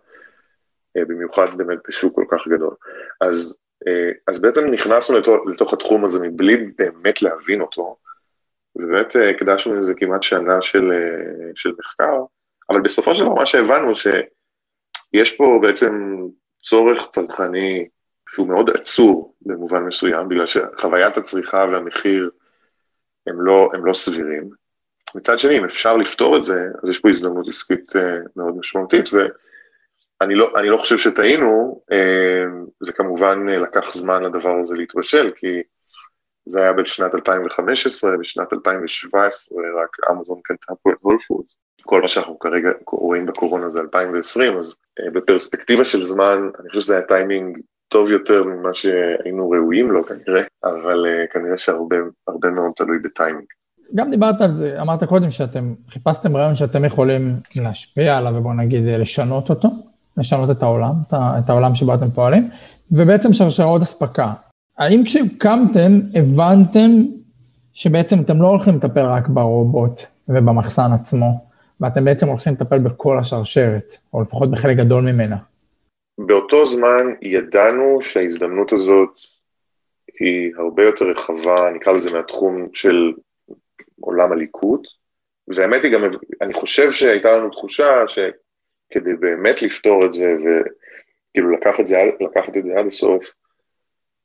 Speaker 3: אה, במיוחד באמת בשוק כל כך גדול. אז, אה, אז בעצם נכנסנו לתוך, לתוך התחום הזה מבלי באמת להבין אותו, ובאמת אה, הקדשנו לזה כמעט שנה של, של מחקר, אבל בסופו של דבר מה שהבנו שיש פה בעצם צורך צרכני שהוא מאוד עצור במובן מסוים, בגלל שחוויית הצריכה והמחיר הם לא, הם לא סבירים. מצד שני, אם אפשר לפתור את זה, אז יש פה הזדמנות עסקית אה, מאוד משמעותית, ואני לא, לא חושב שטעינו, אה, זה כמובן אה, לקח זמן לדבר הזה להתבשל, כי זה היה בשנת 2015, בשנת 2017 רק אמזון קנתה פה את הול פודס. כל מה שאנחנו כרגע רואים בקורונה זה 2020, אז בפרספקטיבה של זמן, אני חושב שזה היה טיימינג טוב יותר ממה שהיינו ראויים לו כנראה, אבל כנראה שהרבה מאוד תלוי בטיימינג.
Speaker 1: גם דיברת על זה, אמרת קודם שאתם חיפשתם רעיון שאתם יכולים להשפיע עליו ובוא נגיד לשנות אותו, לשנות את העולם, את העולם שבו אתם פועלים, ובעצם שרשרות אספקה. האם כשקמתם הבנתם שבעצם אתם לא הולכים לטפל רק ברובוט ובמחסן עצמו, ואתם בעצם הולכים לטפל בכל השרשרת, או לפחות בחלק גדול ממנה?
Speaker 3: באותו זמן ידענו שההזדמנות הזאת היא הרבה יותר רחבה, נקרא לזה מהתחום של עולם הליקוט, והאמת היא גם, אני חושב שהייתה לנו תחושה שכדי באמת לפתור את זה וכאילו לקח את זה, לקחת את זה עד הסוף,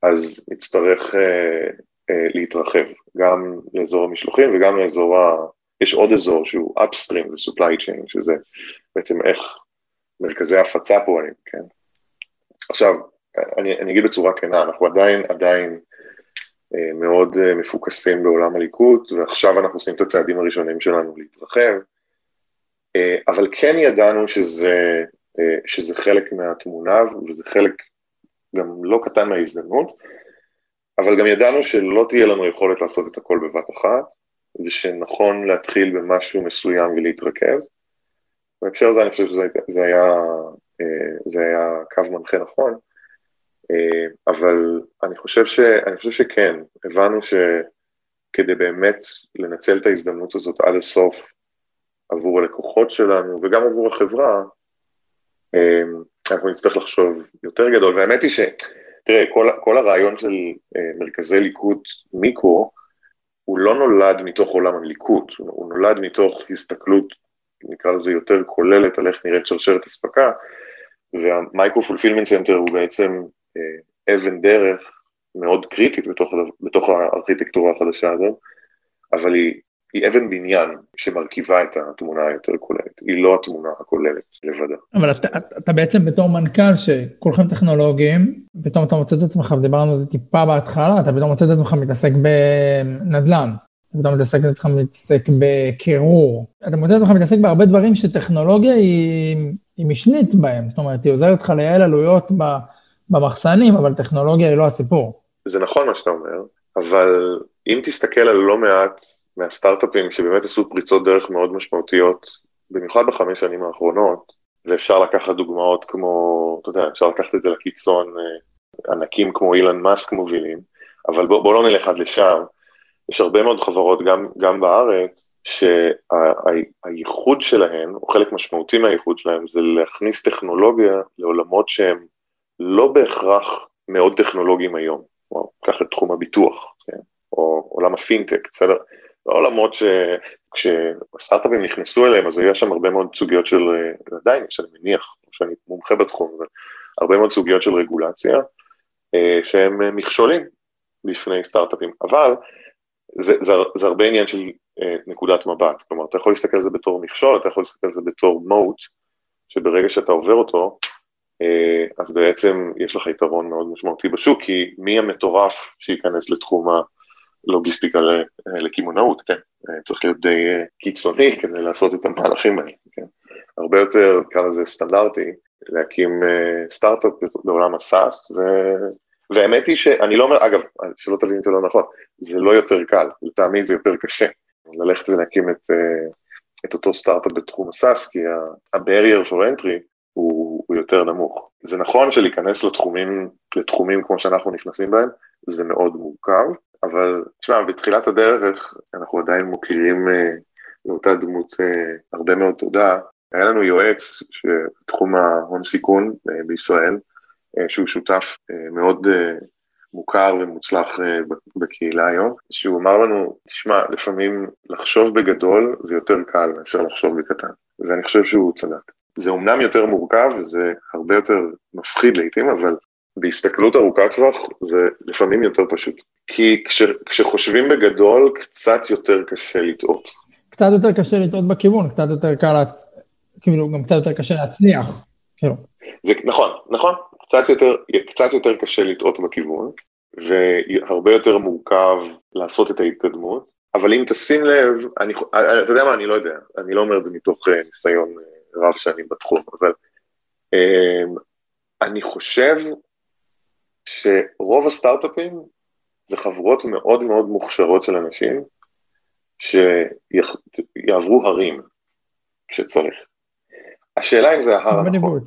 Speaker 3: אז נצטרך אה, אה, להתרחב, גם לאזור המשלוחים וגם לאזור ה... יש עוד אזור שהוא upstream, זה supply chain, שזה בעצם איך מרכזי הפצה פועלים, כן? עכשיו, אני, אני אגיד בצורה כנה, אנחנו עדיין, עדיין מאוד אה, מפוקסים בעולם הליכוד, ועכשיו אנחנו עושים את הצעדים הראשונים שלנו להתרחב, אה, אבל כן ידענו שזה, אה, שזה חלק מהתמונה, וזה חלק גם לא קטן מההזדמנות, אבל גם ידענו שלא תהיה לנו יכולת לעשות את הכל בבת אחת, ושנכון להתחיל במשהו מסוים ולהתרכז. בהקשר הזה אני חושב שזה היה אה, זה היה קו מנחה נכון, אה, אבל אני חושב, ש, אני חושב שכן, הבנו שכדי באמת לנצל את ההזדמנות הזאת עד הסוף עבור הלקוחות שלנו וגם עבור החברה, אה, אנחנו נצטרך לחשוב יותר גדול, והאמת היא שאתה תראה, כל, כל הרעיון של אה, מרכזי ליקוט מיקרו, הוא לא נולד מתוך עולם הליקוט, הוא נולד מתוך הסתכלות, נקרא לזה יותר כוללת על איך נראית שרשרת אספקה, וה micro fulfillment center הוא בעצם אה, אבן דרך מאוד קריטית בתוך, בתוך הארכיטקטורה החדשה הזאת, אבל היא, היא אבן בניין שמרכיבה את התמונה היותר כוללת, היא לא התמונה הכוללת לבדה.
Speaker 1: אבל אתה, אתה בעצם בתור מנכ"ל שכולכם טכנולוגיים, פתאום אתה מוצא את עצמך, ודיברנו על זה טיפה בהתחלה, אתה פתאום מוצא את עצמך מתעסק בנדל"ן. אתה פתאום מתעסק את עצמך מתעסק בקירור. אתה מוצא את עצמך מתעסק בהרבה דברים שטכנולוגיה היא, היא משנית בהם. זאת אומרת, היא עוזרת לך לייעל עלויות במחסנים, אבל טכנולוגיה היא לא הסיפור.
Speaker 3: זה נכון מה שאתה אומר, אבל אם תסתכל על לא מעט מהסטארט-אפים שבאמת עשו פריצות דרך מאוד משמעותיות, במיוחד בחמש שנים האחרונות, ואפשר לקחת דוגמאות כמו, אתה יודע, אפשר לקחת את זה לקיצון, אה, ענקים כמו אילן מאסק מובילים, אבל בוא, בוא לא נלך עד לשם, יש הרבה מאוד חברות, גם, גם בארץ, שהייחוד שלהן, או חלק משמעותי מהייחוד שלהן, זה להכניס טכנולוגיה לעולמות שהם לא בהכרח מאוד טכנולוגיים היום. או קח את תחום הביטוח, כן? או עולם הפינטק, בסדר? בעולמות שכשהסטארט-אפים נכנסו אליהם, אז היה שם הרבה מאוד סוגיות של, עדיין, שאני מניח, שאני מומחה בתחום, אבל הרבה מאוד סוגיות של רגולציה, אה, שהם מכשולים בפני סטארט-אפים, אבל זה, זה, זה הרבה עניין של אה, נקודת מבט, כלומר, אתה יכול להסתכל על זה בתור מכשול, אתה יכול להסתכל על זה בתור מוט, שברגע שאתה עובר אותו, אה, אז בעצם יש לך יתרון מאוד משמעותי בשוק, כי מי המטורף שייכנס לתחום הלוגיסטיקה לקמעונאות, כן? אה, צריך להיות די אה, קיצוני כדי לעשות את המהלכים האלה, כן? הרבה יותר, נקרא לזה סטנדרטי, להקים סטארט-אפ בעולם הסאס, ו... והאמת היא שאני לא אומר, אגב, שלא תבין אותי לא נכון, זה לא יותר קל, לטעמי זה יותר קשה, ללכת ולהקים את, את אותו סטארט-אפ בתחום הסאס, כי ה-barrier for entry הוא, יותר נמוך. זה נכון שלהיכנס לתחומים, לתחומים כמו שאנחנו נכנסים בהם, זה מאוד מורכב, אבל תשמע, בתחילת הדרך אנחנו עדיין מוכירים אה, לאותה דמות אה, הרבה מאוד תודה. היה לנו יועץ בתחום ההון סיכון אה, בישראל, אה, שהוא שותף אה, מאוד אה, מוכר ומוצלח אה, בקהילה היום, שהוא אמר לנו, תשמע, לפעמים לחשוב בגדול זה יותר קל מאשר לחשוב בקטן, ואני חושב שהוא צדק. זה אומנם יותר מורכב וזה הרבה יותר מפחיד לעיתים, אבל בהסתכלות ארוכת טווח זה לפעמים יותר פשוט. כי כש, כשחושבים בגדול, קצת יותר קשה לטעות.
Speaker 1: קצת יותר קשה לטעות בכיוון, קצת יותר קל, להצ... כאילו, גם קצת יותר קשה להצליח. כאילו.
Speaker 3: זה נכון, נכון, קצת יותר, קצת יותר קשה לטעות בכיוון, והרבה יותר מורכב לעשות את ההתקדמות, אבל אם תשים לב, אני, אתה יודע מה, אני לא יודע, אני לא אומר את זה מתוך אה, ניסיון אה, רב שנים בתחום, אבל um, אני חושב שרוב הסטארט-אפים זה חברות מאוד מאוד מוכשרות של אנשים שיעברו הרים כשצריך. השאלה אם זה ההר הנכון.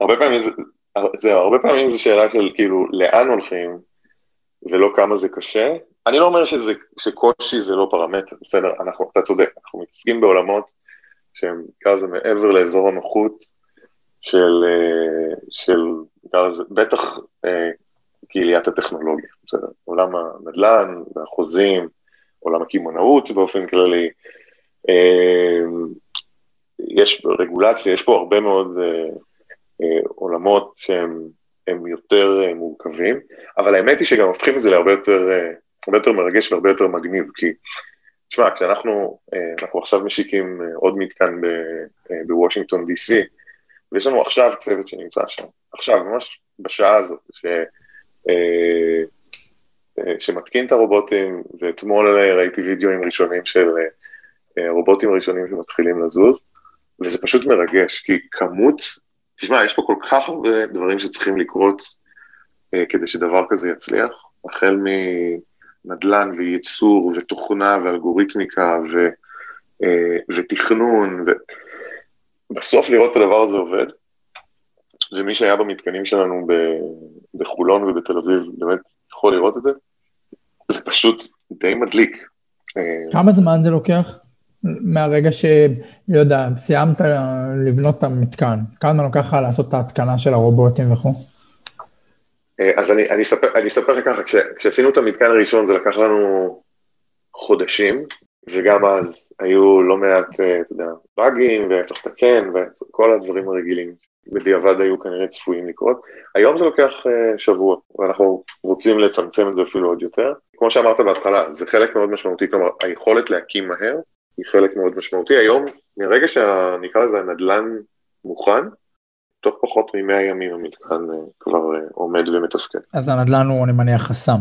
Speaker 3: הרבה פעמים זה, זהו, הרבה פעמים זו שאלה של כאילו לאן הולכים ולא כמה זה קשה. אני לא אומר שזה, שקושי זה לא פרמטר, בסדר, אנחנו, אתה צודק, אנחנו מתעסקים בעולמות שהם, נקרא לזה מעבר לאזור הנוחות של, אה, של לזה, בטח אה, קהיליית הטכנולוגיה, בסדר, עולם הנדל"ן והחוזים, עולם הקמעונאות באופן כללי, אה, יש רגולציה, יש פה הרבה מאוד עולמות שהם יותר מורכבים, אבל האמת היא שגם הופכים את זה להרבה יותר, יותר מרגש והרבה יותר מגניב, כי תשמע, כשאנחנו, אה, אנחנו עכשיו משיקים אה, עוד מתקן אה, בוושינגטון DC, ויש לנו עכשיו צוות שנמצא שם, עכשיו, ממש בשעה הזאת, ש, שמתקין את הרובוטים, ואתמול ראיתי וידאוים ראשונים של רובוטים ראשונים שמתחילים לזוז, וזה פשוט מרגש, כי כמות, תשמע, יש פה כל כך הרבה דברים שצריכים לקרות כדי שדבר כזה יצליח, החל מ... נדל"ן וייצור ותוכנה ואלגוריתמיקה ו, אה, ותכנון, ובסוף לראות את הדבר הזה עובד, ומי שהיה במתקנים שלנו בחולון ובתל אביב באמת יכול לראות את זה, זה פשוט די מדליק.
Speaker 1: אה, כמה זמן זה לוקח? מהרגע ש... לא יודע, סיימת לבנות את המתקן, כמה לוקח לך לעשות את ההתקנה של הרובוטים וכו'?
Speaker 3: אז אני, אני, אספר, אני אספר ככה, כש, כשעשינו את המתקן הראשון זה לקח לנו חודשים, וגם אז היו לא מעט, אתה יודע, באגים, והיה צריך לתקן, וכל הדברים הרגילים בדיעבד היו כנראה צפויים לקרות. היום זה לוקח uh, שבוע, ואנחנו רוצים לצמצם את זה אפילו עוד יותר. כמו שאמרת בהתחלה, זה חלק מאוד משמעותי, כלומר, היכולת להקים מהר היא חלק מאוד משמעותי. היום, מרגע שנקרא לזה הנדל"ן מוכן, תוך פחות מ-100 ימים המתקן uh, כבר uh, עומד ומתפקד.
Speaker 1: אז הנדל"ן הוא, אני מניח, חסם.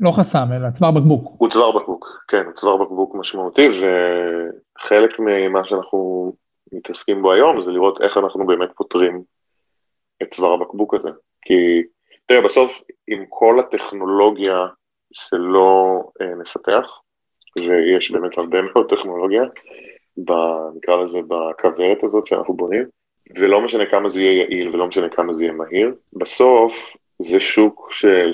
Speaker 1: לא חסם, אלא צוואר בקבוק.
Speaker 3: הוא צוואר בקבוק, כן, הוא צוואר בקבוק משמעותי, וחלק ממה שאנחנו מתעסקים בו היום זה לראות איך אנחנו באמת פותרים את צוואר הבקבוק הזה. כי תראה, בסוף עם כל הטכנולוגיה שלא אה, נפתח, ויש באמת הרבה מאוד טכנולוגיה, ב, נקרא לזה בכוורת הזאת שאנחנו בונים, ולא משנה כמה זה יהיה יעיל ולא משנה כמה זה יהיה מהיר, בסוף זה שוק של,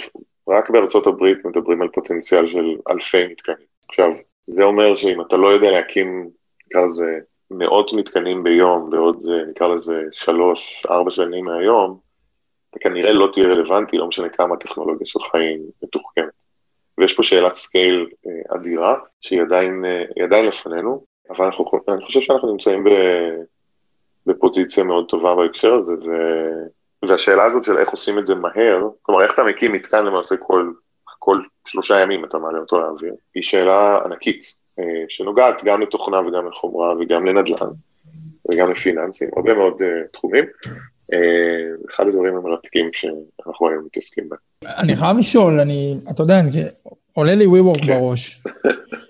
Speaker 3: רק בארצות הברית מדברים על פוטנציאל של אלפי מתקנים. עכשיו, זה אומר שאם אתה לא יודע להקים, לזה, מאות מתקנים ביום בעוד, נקרא לזה, שלוש, ארבע שנים מהיום, אתה כנראה לא תהיה רלוונטי, לא משנה כמה הטכנולוגיה שלך היא מתוחכמת. ויש פה שאלת scale אה, אדירה, שהיא עדיין, אה, עדיין לפנינו, אבל אנחנו, אני חושב שאנחנו נמצאים ב, בפוזיציה מאוד טובה בהקשר הזה, ו, והשאלה הזאת של איך עושים את זה מהר, כלומר איך אתה מקים מתקן למעשה כל, כל שלושה ימים אתה מעלה אותו לאוויר, היא שאלה ענקית. אה, שנוגעת גם לתוכנה וגם לחומרה וגם לנדל"ן וגם לפיננסים, הרבה מאוד uh, תחומים. Uh, אחד הדברים המרתקים שאנחנו היום מתעסקים בהם.
Speaker 1: אני חייב לשאול, אני, אתה יודע, עולה לי WeWork כן. בראש.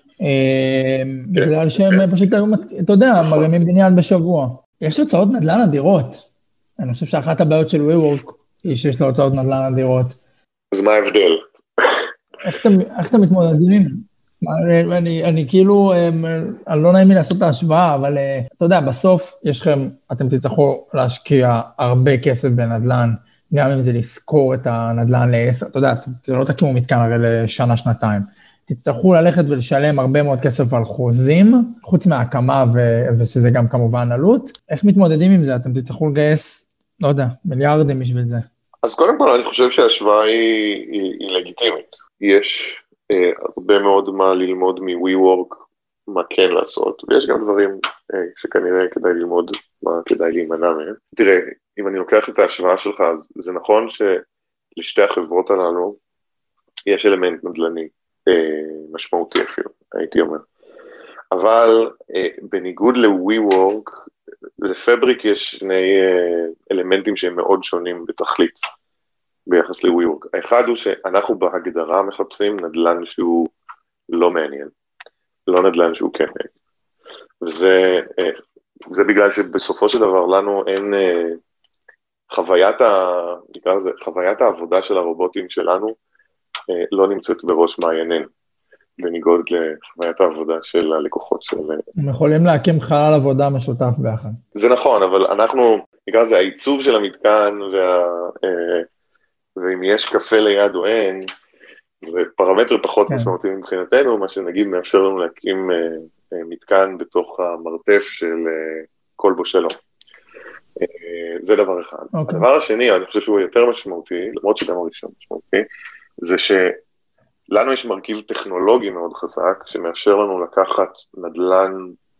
Speaker 1: [laughs] בגלל שהם פשוט היו, אתה יודע, נכון. מרימים בניין בשבוע. יש הוצאות נדל"ן אדירות. אני חושב שאחת הבעיות של WeWork היא שיש לו הוצאות נדל"ן אדירות.
Speaker 3: אז מה ההבדל?
Speaker 1: איך אתם מתמודדים זה? אני, אני כאילו, אני לא נעים לי לעשות את ההשוואה, אבל אה, אתה יודע, בסוף יש לכם, אתם תצטרכו להשקיע הרבה כסף בנדל"ן, גם אם זה לשכור את הנדל"ן לעשר, אתה יודע, זה לא תקימו מתקן הרי לשנה, שנתיים. תצטרכו ללכת ולשלם הרבה מאוד כסף על חוזים, חוץ מההקמה, ו- ושזה גם כמובן עלות. איך מתמודדים עם זה? אתם תצטרכו לגייס, לא יודע, מיליארדים בשביל זה.
Speaker 3: אז קודם כל, אני חושב שההשוואה היא, היא, היא לגיטימית. יש אה, הרבה מאוד מה ללמוד מ-WeWork, מה כן לעשות, ויש גם דברים אה, שכנראה כדאי ללמוד מה כדאי להימנע מהם. תראה, אם אני לוקח את ההשוואה שלך, אז זה נכון שלשתי החברות הללו יש אלמנט נדל"ני משמעותי אפילו, הייתי אומר. אבל אה, בניגוד ל-WeWork, לפבריק יש שני אה, אלמנטים שהם מאוד שונים בתכלית. ביחס ל-WeWork. האחד הוא שאנחנו בהגדרה מחפשים נדל"ן שהוא לא מעניין, לא נדל"ן שהוא כן מעניין. וזה אה, זה בגלל שבסופו של דבר לנו אין אה, חוויית, ה, נקרא לזה, חוויית העבודה של הרובוטים שלנו אה, לא נמצאת בראש מעיינינו, בניגוד לחוויית העבודה של הלקוחות של...
Speaker 1: הם יכולים להקים חלל עבודה משותף ביחד.
Speaker 3: זה נכון, אבל אנחנו, נקרא לזה, העיצוב של המתקן וה... ואם יש קפה ליד או אין, זה פרמטר פחות כן. משמעותי מבחינתנו, מה שנגיד מאפשר לנו להקים מתקן בתוך המרתף של כל בו שלום. זה דבר אחד. Okay. אוקיי. הדבר השני, אני חושב שהוא יותר משמעותי, למרות שגם הראשון משמעותי, זה שלנו יש מרכיב טכנולוגי מאוד חזק, שמאפשר לנו לקחת נדל"ן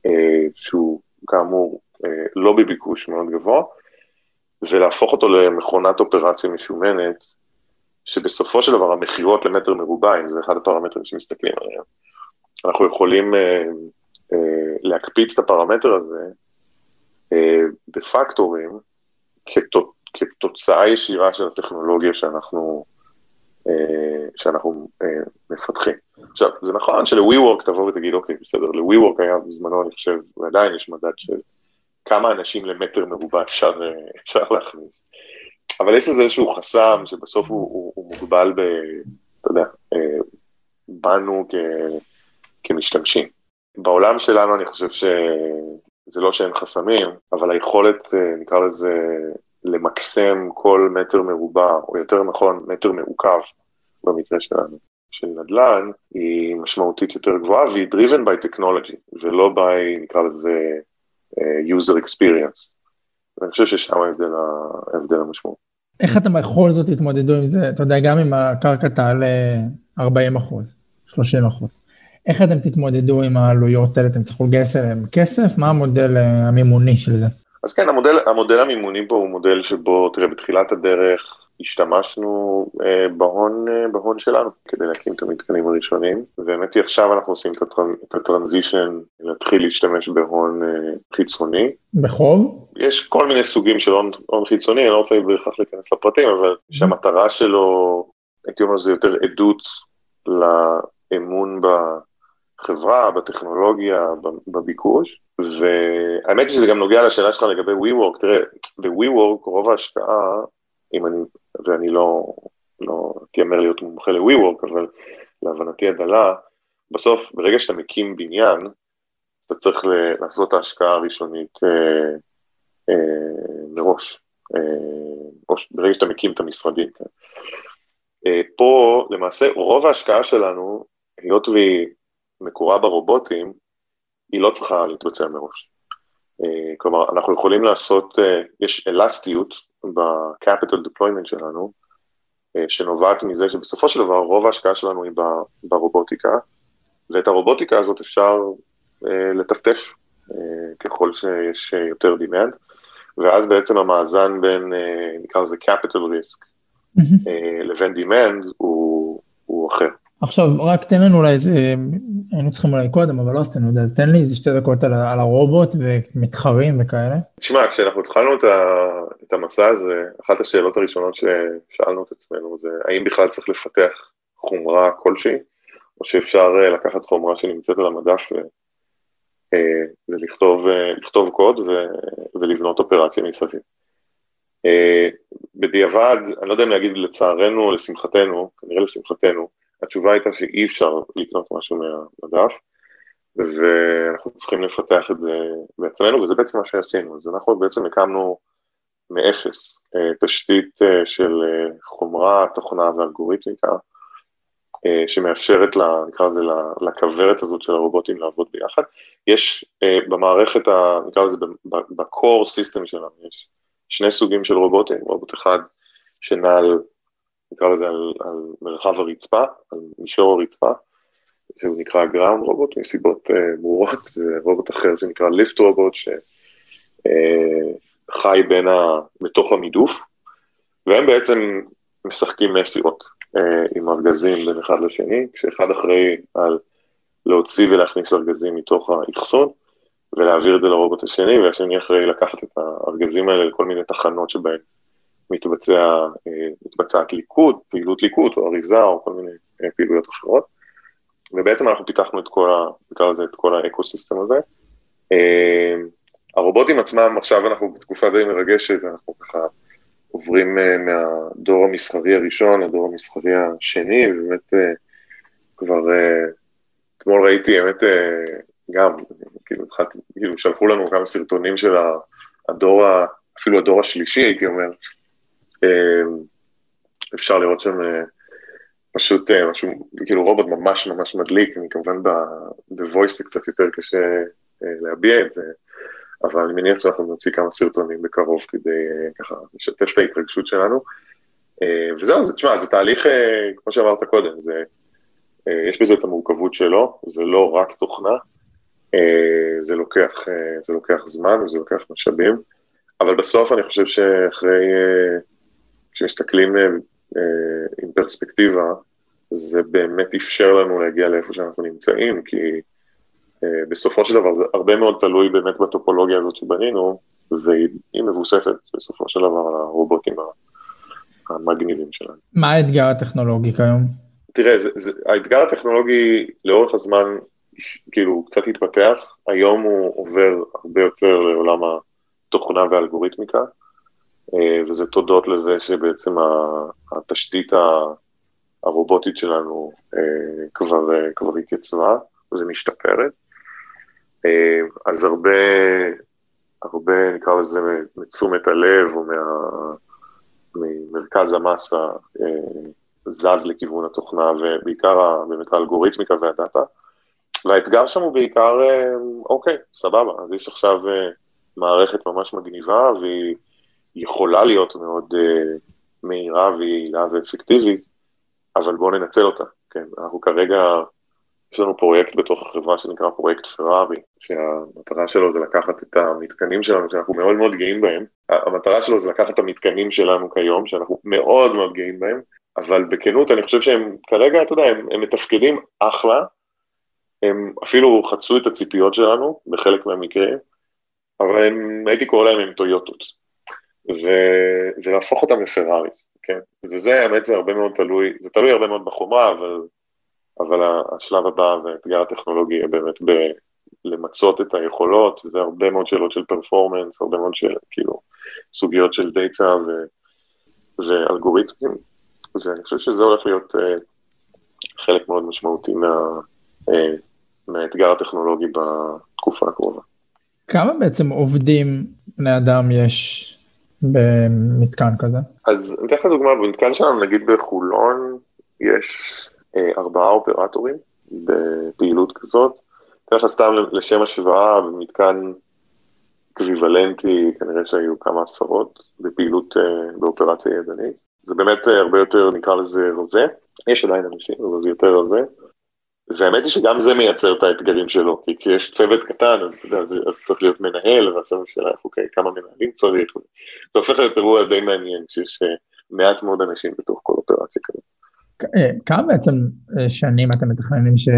Speaker 3: uh, שהוא כאמור uh, לא בביקוש מאוד גבוה, ולהפוך אותו למכונת אופרציה משומנת, שבסופו של דבר המכירות למטר מרובע, אם זה אחד הפרמטרים שמסתכלים עליהם, אנחנו יכולים אה, אה, להקפיץ את הפרמטר הזה אה, בפקטורים כתוצ... כתוצאה ישירה של הטכנולוגיה שאנחנו, אה, שאנחנו אה, מפתחים. עכשיו, זה נכון של-WeWork תבוא ותגיד, אוקיי, בסדר, ל-WeWork היה בזמנו, אני חושב, ועדיין יש מדד של כמה אנשים למטר מרובע אפשר, אפשר להכניס. אבל יש לזה איזשהו חסם שבסוף הוא, הוא, הוא מוגבל ב... אתה יודע, אה, בנו כ, כמשתמשים. בעולם שלנו אני חושב שזה לא שאין חסמים, אבל היכולת, אה, נקרא לזה, למקסם כל מטר מרובע, או יותר נכון, מטר מעוקב, במקרה שלנו, של נדל"ן, היא משמעותית יותר גבוהה, והיא driven by technology, ולא by, נקרא לזה, user experience. ואני חושב ששם ההבדל, ההבדל המשמעות.
Speaker 1: איך אתם בכל זאת תתמודדו עם זה, אתה יודע, גם אם הקרקע תעלה 40 אחוז, 30 אחוז. איך אתם תתמודדו עם העלויות האלה? אתם צריכו לגייס אליהם כסף? מה המודל אה, המימוני של זה?
Speaker 3: אז כן, המודל, המודל המימוני פה הוא מודל שבו, תראה, בתחילת הדרך השתמשנו אה, בהון, אה, בהון שלנו כדי להקים את המתקנים הראשונים, והאמת היא עכשיו אנחנו עושים את, הטרנ, את הטרנזישן להתחיל להשתמש בהון אה, חיצוני.
Speaker 1: בחוב?
Speaker 3: יש כל מיני סוגים של הון, הון חיצוני, אני לא רוצה בהכרח להיכנס לפרטים, אבל mm-hmm. שהמטרה שלו, הייתי אומר, זה יותר עדות לאמון בחברה, בטכנולוגיה, בביקוש, והאמת שזה גם נוגע לשאלה שלך לגבי WeWork, תראה, ב-WeWork רוב ההשקעה אם אני, ואני לא, לא תיאמר להיות מומחה ל-WeWork, אבל להבנתי הדלה, בסוף, ברגע שאתה מקים בניין, אתה צריך לעשות את ההשקעה הראשונית אה, אה, מראש, אה, ברגע שאתה מקים את המשרדים. כן. אה, פה, למעשה, רוב ההשקעה שלנו, היות והיא מקורה ברובוטים, היא לא צריכה להתבצע מראש. אה, כלומר, אנחנו יכולים לעשות, אה, יש אלסטיות ב-capital deployment שלנו, אה, שנובעת מזה שבסופו של דבר רוב ההשקעה שלנו היא ברובוטיקה, ואת הרובוטיקה הזאת אפשר לטפטף ככל שיש יותר demand, ואז בעצם המאזן בין, נקרא לזה capital risk, mm-hmm. לבין demand הוא, הוא אחר.
Speaker 1: עכשיו, רק תן לנו אולי איזה, היינו צריכים אולי קודם, אבל לא עשינו את זה, אז תן לי איזה שתי דקות על, על הרובוט ומתחרים וכאלה.
Speaker 3: תשמע, כשאנחנו התחלנו את, ה, את המסע הזה, אחת השאלות הראשונות ששאלנו את עצמנו זה, האם בכלל צריך לפתח חומרה כלשהי, או שאפשר אה, לקחת חומרה שנמצאת על המדף ו, אה, ולכתוב אה, קוד ו, ולבנות אופרציה מסביב. בדיעבד, אני לא יודע אם להגיד לצערנו או לשמחתנו, כנראה לשמחתנו, התשובה הייתה שאי אפשר לקנות משהו מהמדף, ואנחנו צריכים לפתח את זה בעצמנו, וזה בעצם מה שעשינו. אז אנחנו בעצם הקמנו מאפס אה, תשתית אה, של אה, חומרה, תוכנה ואלגוריתמיקה, שמאפשרת, לה, נקרא לזה, לכוורת הזאת של הרובוטים לעבוד ביחד. יש במערכת, נקרא לזה, ב core system שלנו, יש שני סוגים של רובוטים, רובוט אחד שנע על נקרא לזה על, על מרחב הרצפה, על מישור הרצפה, שהוא נקרא ground robot מסיבות אה, ברורות, ורובוט אחר שנקרא lift robot, שחי אה, בין ה... בתוך המידוף, והם בעצם משחקים מסירות אה, עם ארגזים בין אחד לשני, כשאחד אחראי על להוציא ולהכניס ארגזים מתוך האחסון, ולהעביר את זה לרובוט השני, והשני אחראי לקחת את הארגזים האלה לכל מיני תחנות שבהן מתבצע, אה, מתבצעת ליקוד, פעילות ליקוד או אריזה או כל מיני אה, פעילויות אחרות. ובעצם אנחנו פיתחנו את כל, ה, נקרא לזה, את כל האקו-סיסטם הזה. אה, הרובוטים עצמם, עכשיו אנחנו בתקופה די מרגשת, אנחנו ככה עוברים מהדור המסחרי הראשון לדור המסחרי השני, ובאמת כבר אתמול ראיתי, האמת, גם, כאילו, כאילו, שלחו לנו כמה סרטונים של הדור, אפילו הדור השלישי, הייתי אומר, אפשר לראות שם אה, פשוט אה, משהו, כאילו רובוט ממש ממש מדליק, אני כמובן בוויס זה קצת יותר קשה אה, להביע את זה, אבל אני מניח שאנחנו נוציא כמה סרטונים בקרוב כדי ככה לשתף את ההתרגשות שלנו. וזהו, זה, תשמע, זה תהליך, כמו שאמרת קודם, זה, יש בזה את המורכבות שלו, זה לא רק תוכנה, זה לוקח, זה לוקח זמן וזה לוקח משאבים, אבל בסוף אני חושב שאחרי כשמסתכלים אה, אה, עם פרספקטיבה, זה באמת אפשר לנו להגיע לאיפה שאנחנו נמצאים, כי אה, בסופו של דבר זה הרבה מאוד תלוי באמת בטופולוגיה הזאת שבנינו, והיא מבוססת בסופו של דבר על הרובוטים המגניבים שלנו.
Speaker 1: מה האתגר הטכנולוגי כיום?
Speaker 3: תראה, זה, זה, האתגר הטכנולוגי לאורך הזמן כאילו קצת התפתח, היום הוא עובר הרבה יותר לעולם התוכנה והאלגוריתמיקה. אה, וזה תודות לזה שבעצם התשתית הרובוטית שלנו אה, כבר, אה, כבר התייצבה וזה משתפרת. אז הרבה, הרבה נקרא לזה מתשומת הלב או מה, ממרכז המסה זז לכיוון התוכנה ובעיקר באמת האלגוריתמיקה והדאטה. והאתגר שם הוא בעיקר, אוקיי, סבבה, אז יש עכשיו מערכת ממש מגניבה והיא יכולה להיות מאוד, אה, מהירה ויעילה ואפקטיבית, אבל בואו ננצל אותה, כן, אנחנו כרגע, יש לנו פרויקט בתוך החברה שנקרא פרויקט פרארי, שהמטרה שלו זה לקחת את המתקנים שלנו, שאנחנו מאוד מאוד גאים בהם, המטרה שלו זה לקחת את המתקנים שלנו כיום, שאנחנו מאוד מאוד גאים בהם, אבל בכנות אני חושב שהם כרגע, אתה יודע, הם, הם מתפקדים אחלה, הם אפילו חצו את הציפיות שלנו בחלק מהמקרים, אבל הם, הייתי קורא להם הם טויוטות, ו, ולהפוך אותם לפראריס, כן? וזה, האמת, זה הרבה מאוד תלוי, זה תלוי הרבה מאוד בחומרה, אבל, אבל השלב הבא והאתגר הטכנולוגי יהיה באמת ב... למצות את היכולות, וזה הרבה מאוד שאלות של פרפורמנס, הרבה מאוד של, כאילו, סוגיות של דאטה ו, ואלגוריתמים, ואני חושב שזה הולך להיות uh, חלק מאוד משמעותי מה, uh, מהאתגר הטכנולוגי בתקופה הקרובה.
Speaker 1: כמה בעצם עובדים בני אדם יש במתקן כזה?
Speaker 3: אז אני אתן לך דוגמה, במתקן שלנו, נגיד בחולון, יש אה, ארבעה אופרטורים בפעילות כזאת. אתן לך סתם לשם השוואה, במתקן אקוויוולנטי, כנראה שהיו כמה עשרות בפעילות, אה, באופרציה ידנית. זה באמת אה, הרבה יותר, נקרא לזה רזה. יש עדיין אנשים, אבל זה יותר רזה. והאמת היא שגם זה מייצר את האתגרים שלו, כי כשיש צוות קטן, אז אתה יודע, אז צריך להיות מנהל, ועכשיו השאלה אוקיי, כמה מנהלים צריך, זה הופך להיות אירוע די מעניין, כשיש אה, מעט מאוד אנשים בתוך כל אופרציה כזאת.
Speaker 1: אה, כמה בעצם אה, שנים אתם מתכננים ש...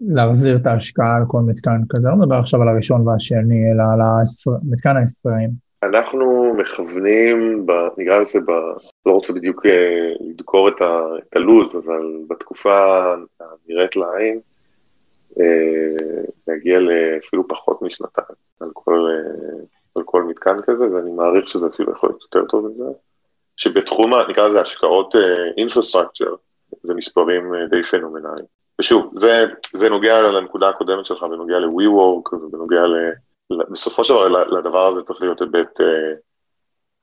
Speaker 1: להחזיר את ההשקעה על כל מתקן כזה? לא מדבר עכשיו על הראשון והשני, אלא על המתקן העשרים.
Speaker 3: אנחנו מכוונים, נקרא לזה, ב, לא רוצה בדיוק אה, לדקור את, ה, את הלו"ז, אבל בתקופה הנראית לעין, אה, להגיע לאפילו פחות משנתיים על כל, אה, על כל מתקן כזה, ואני מעריך שזה אפילו יכול להיות יותר טוב מזה, שבתחום, נקרא לזה השקעות אינפרסטרקצ'ר, זה מספרים די פנומנליים. ושוב, זה, זה נוגע לנקודה הקודמת שלך, בנוגע ל-WeWork ובנוגע ל... בסופו של דבר לדבר הזה צריך להיות היבט אה,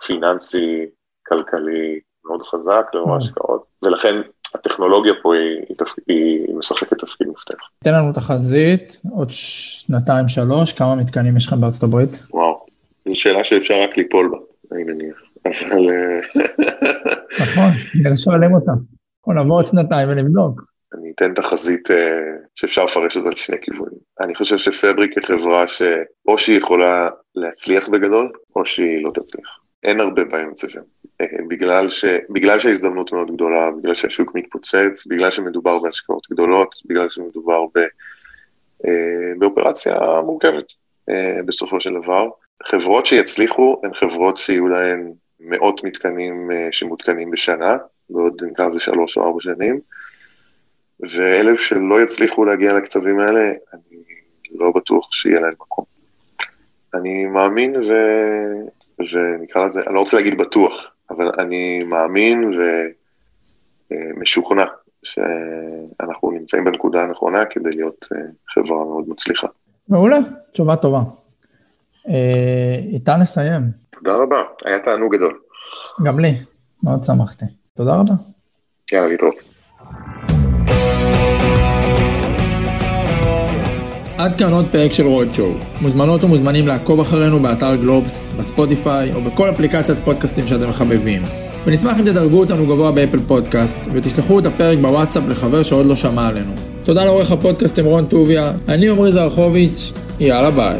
Speaker 3: פיננסי, כלכלי מאוד חזק לאור mm. ההשקעות, ולכן הטכנולוגיה פה היא, היא, היא משחקת תפקיד מפתח.
Speaker 1: תן לנו תחזית, עוד שנתיים שלוש, כמה מתקנים יש לכם בארצות הברית?
Speaker 3: וואו, זו שאלה שאפשר רק ליפול בה, אני מניח, אבל...
Speaker 1: אה, נכון, [laughs] בגלל שואלים אותם. בוא נבוא עוד שנתיים ונבדוק.
Speaker 3: אני אתן תחזית אה, שאפשר לפרש אותה לשני כיוונים. אני חושב שפבריק היא חברה שאו שהיא יכולה להצליח בגדול, או שהיא לא תצליח. אין הרבה באמצע שם. אה, בגלל, ש... בגלל שההזדמנות מאוד גדולה, בגלל שהשוק מתפוצץ, בגלל שמדובר בהשקעות גדולות, בגלל שמדובר ב... אה, באופרציה מורכבת בסופו של דבר. חברות שיצליחו הן חברות שיהיו להן מאות מתקנים שמותקנים בשנה, בעוד נקרא לזה שלוש או ארבע שנים. ואלה שלא יצליחו להגיע לקצבים האלה, אני לא בטוח שיהיה להם מקום. אני מאמין ו... ונקרא לזה, אני לא רוצה להגיד בטוח, אבל אני מאמין ומשוכנע שאנחנו נמצאים בנקודה הנכונה כדי להיות אה, חברה מאוד מצליחה.
Speaker 1: מעולה, תשובה טובה. אה, איתה נסיים.
Speaker 3: תודה רבה, היה תענוג גדול.
Speaker 1: גם לי, מאוד שמחתי. תודה רבה.
Speaker 3: יאללה, להתראות.
Speaker 1: עד כאן עוד פרק של רוד שואו. מוזמנות ומוזמנים לעקוב אחרינו באתר גלובס, בספוטיפיי או בכל אפליקציית פודקאסטים שאתם מחבבים. ונשמח אם תדרגו אותנו גבוה באפל פודקאסט, ותשלחו את הפרק בוואטסאפ לחבר שעוד לא שמע עלינו. תודה לעורך הפודקאסטים רון טוביה, אני עמרי זרחוביץ', יאללה ביי.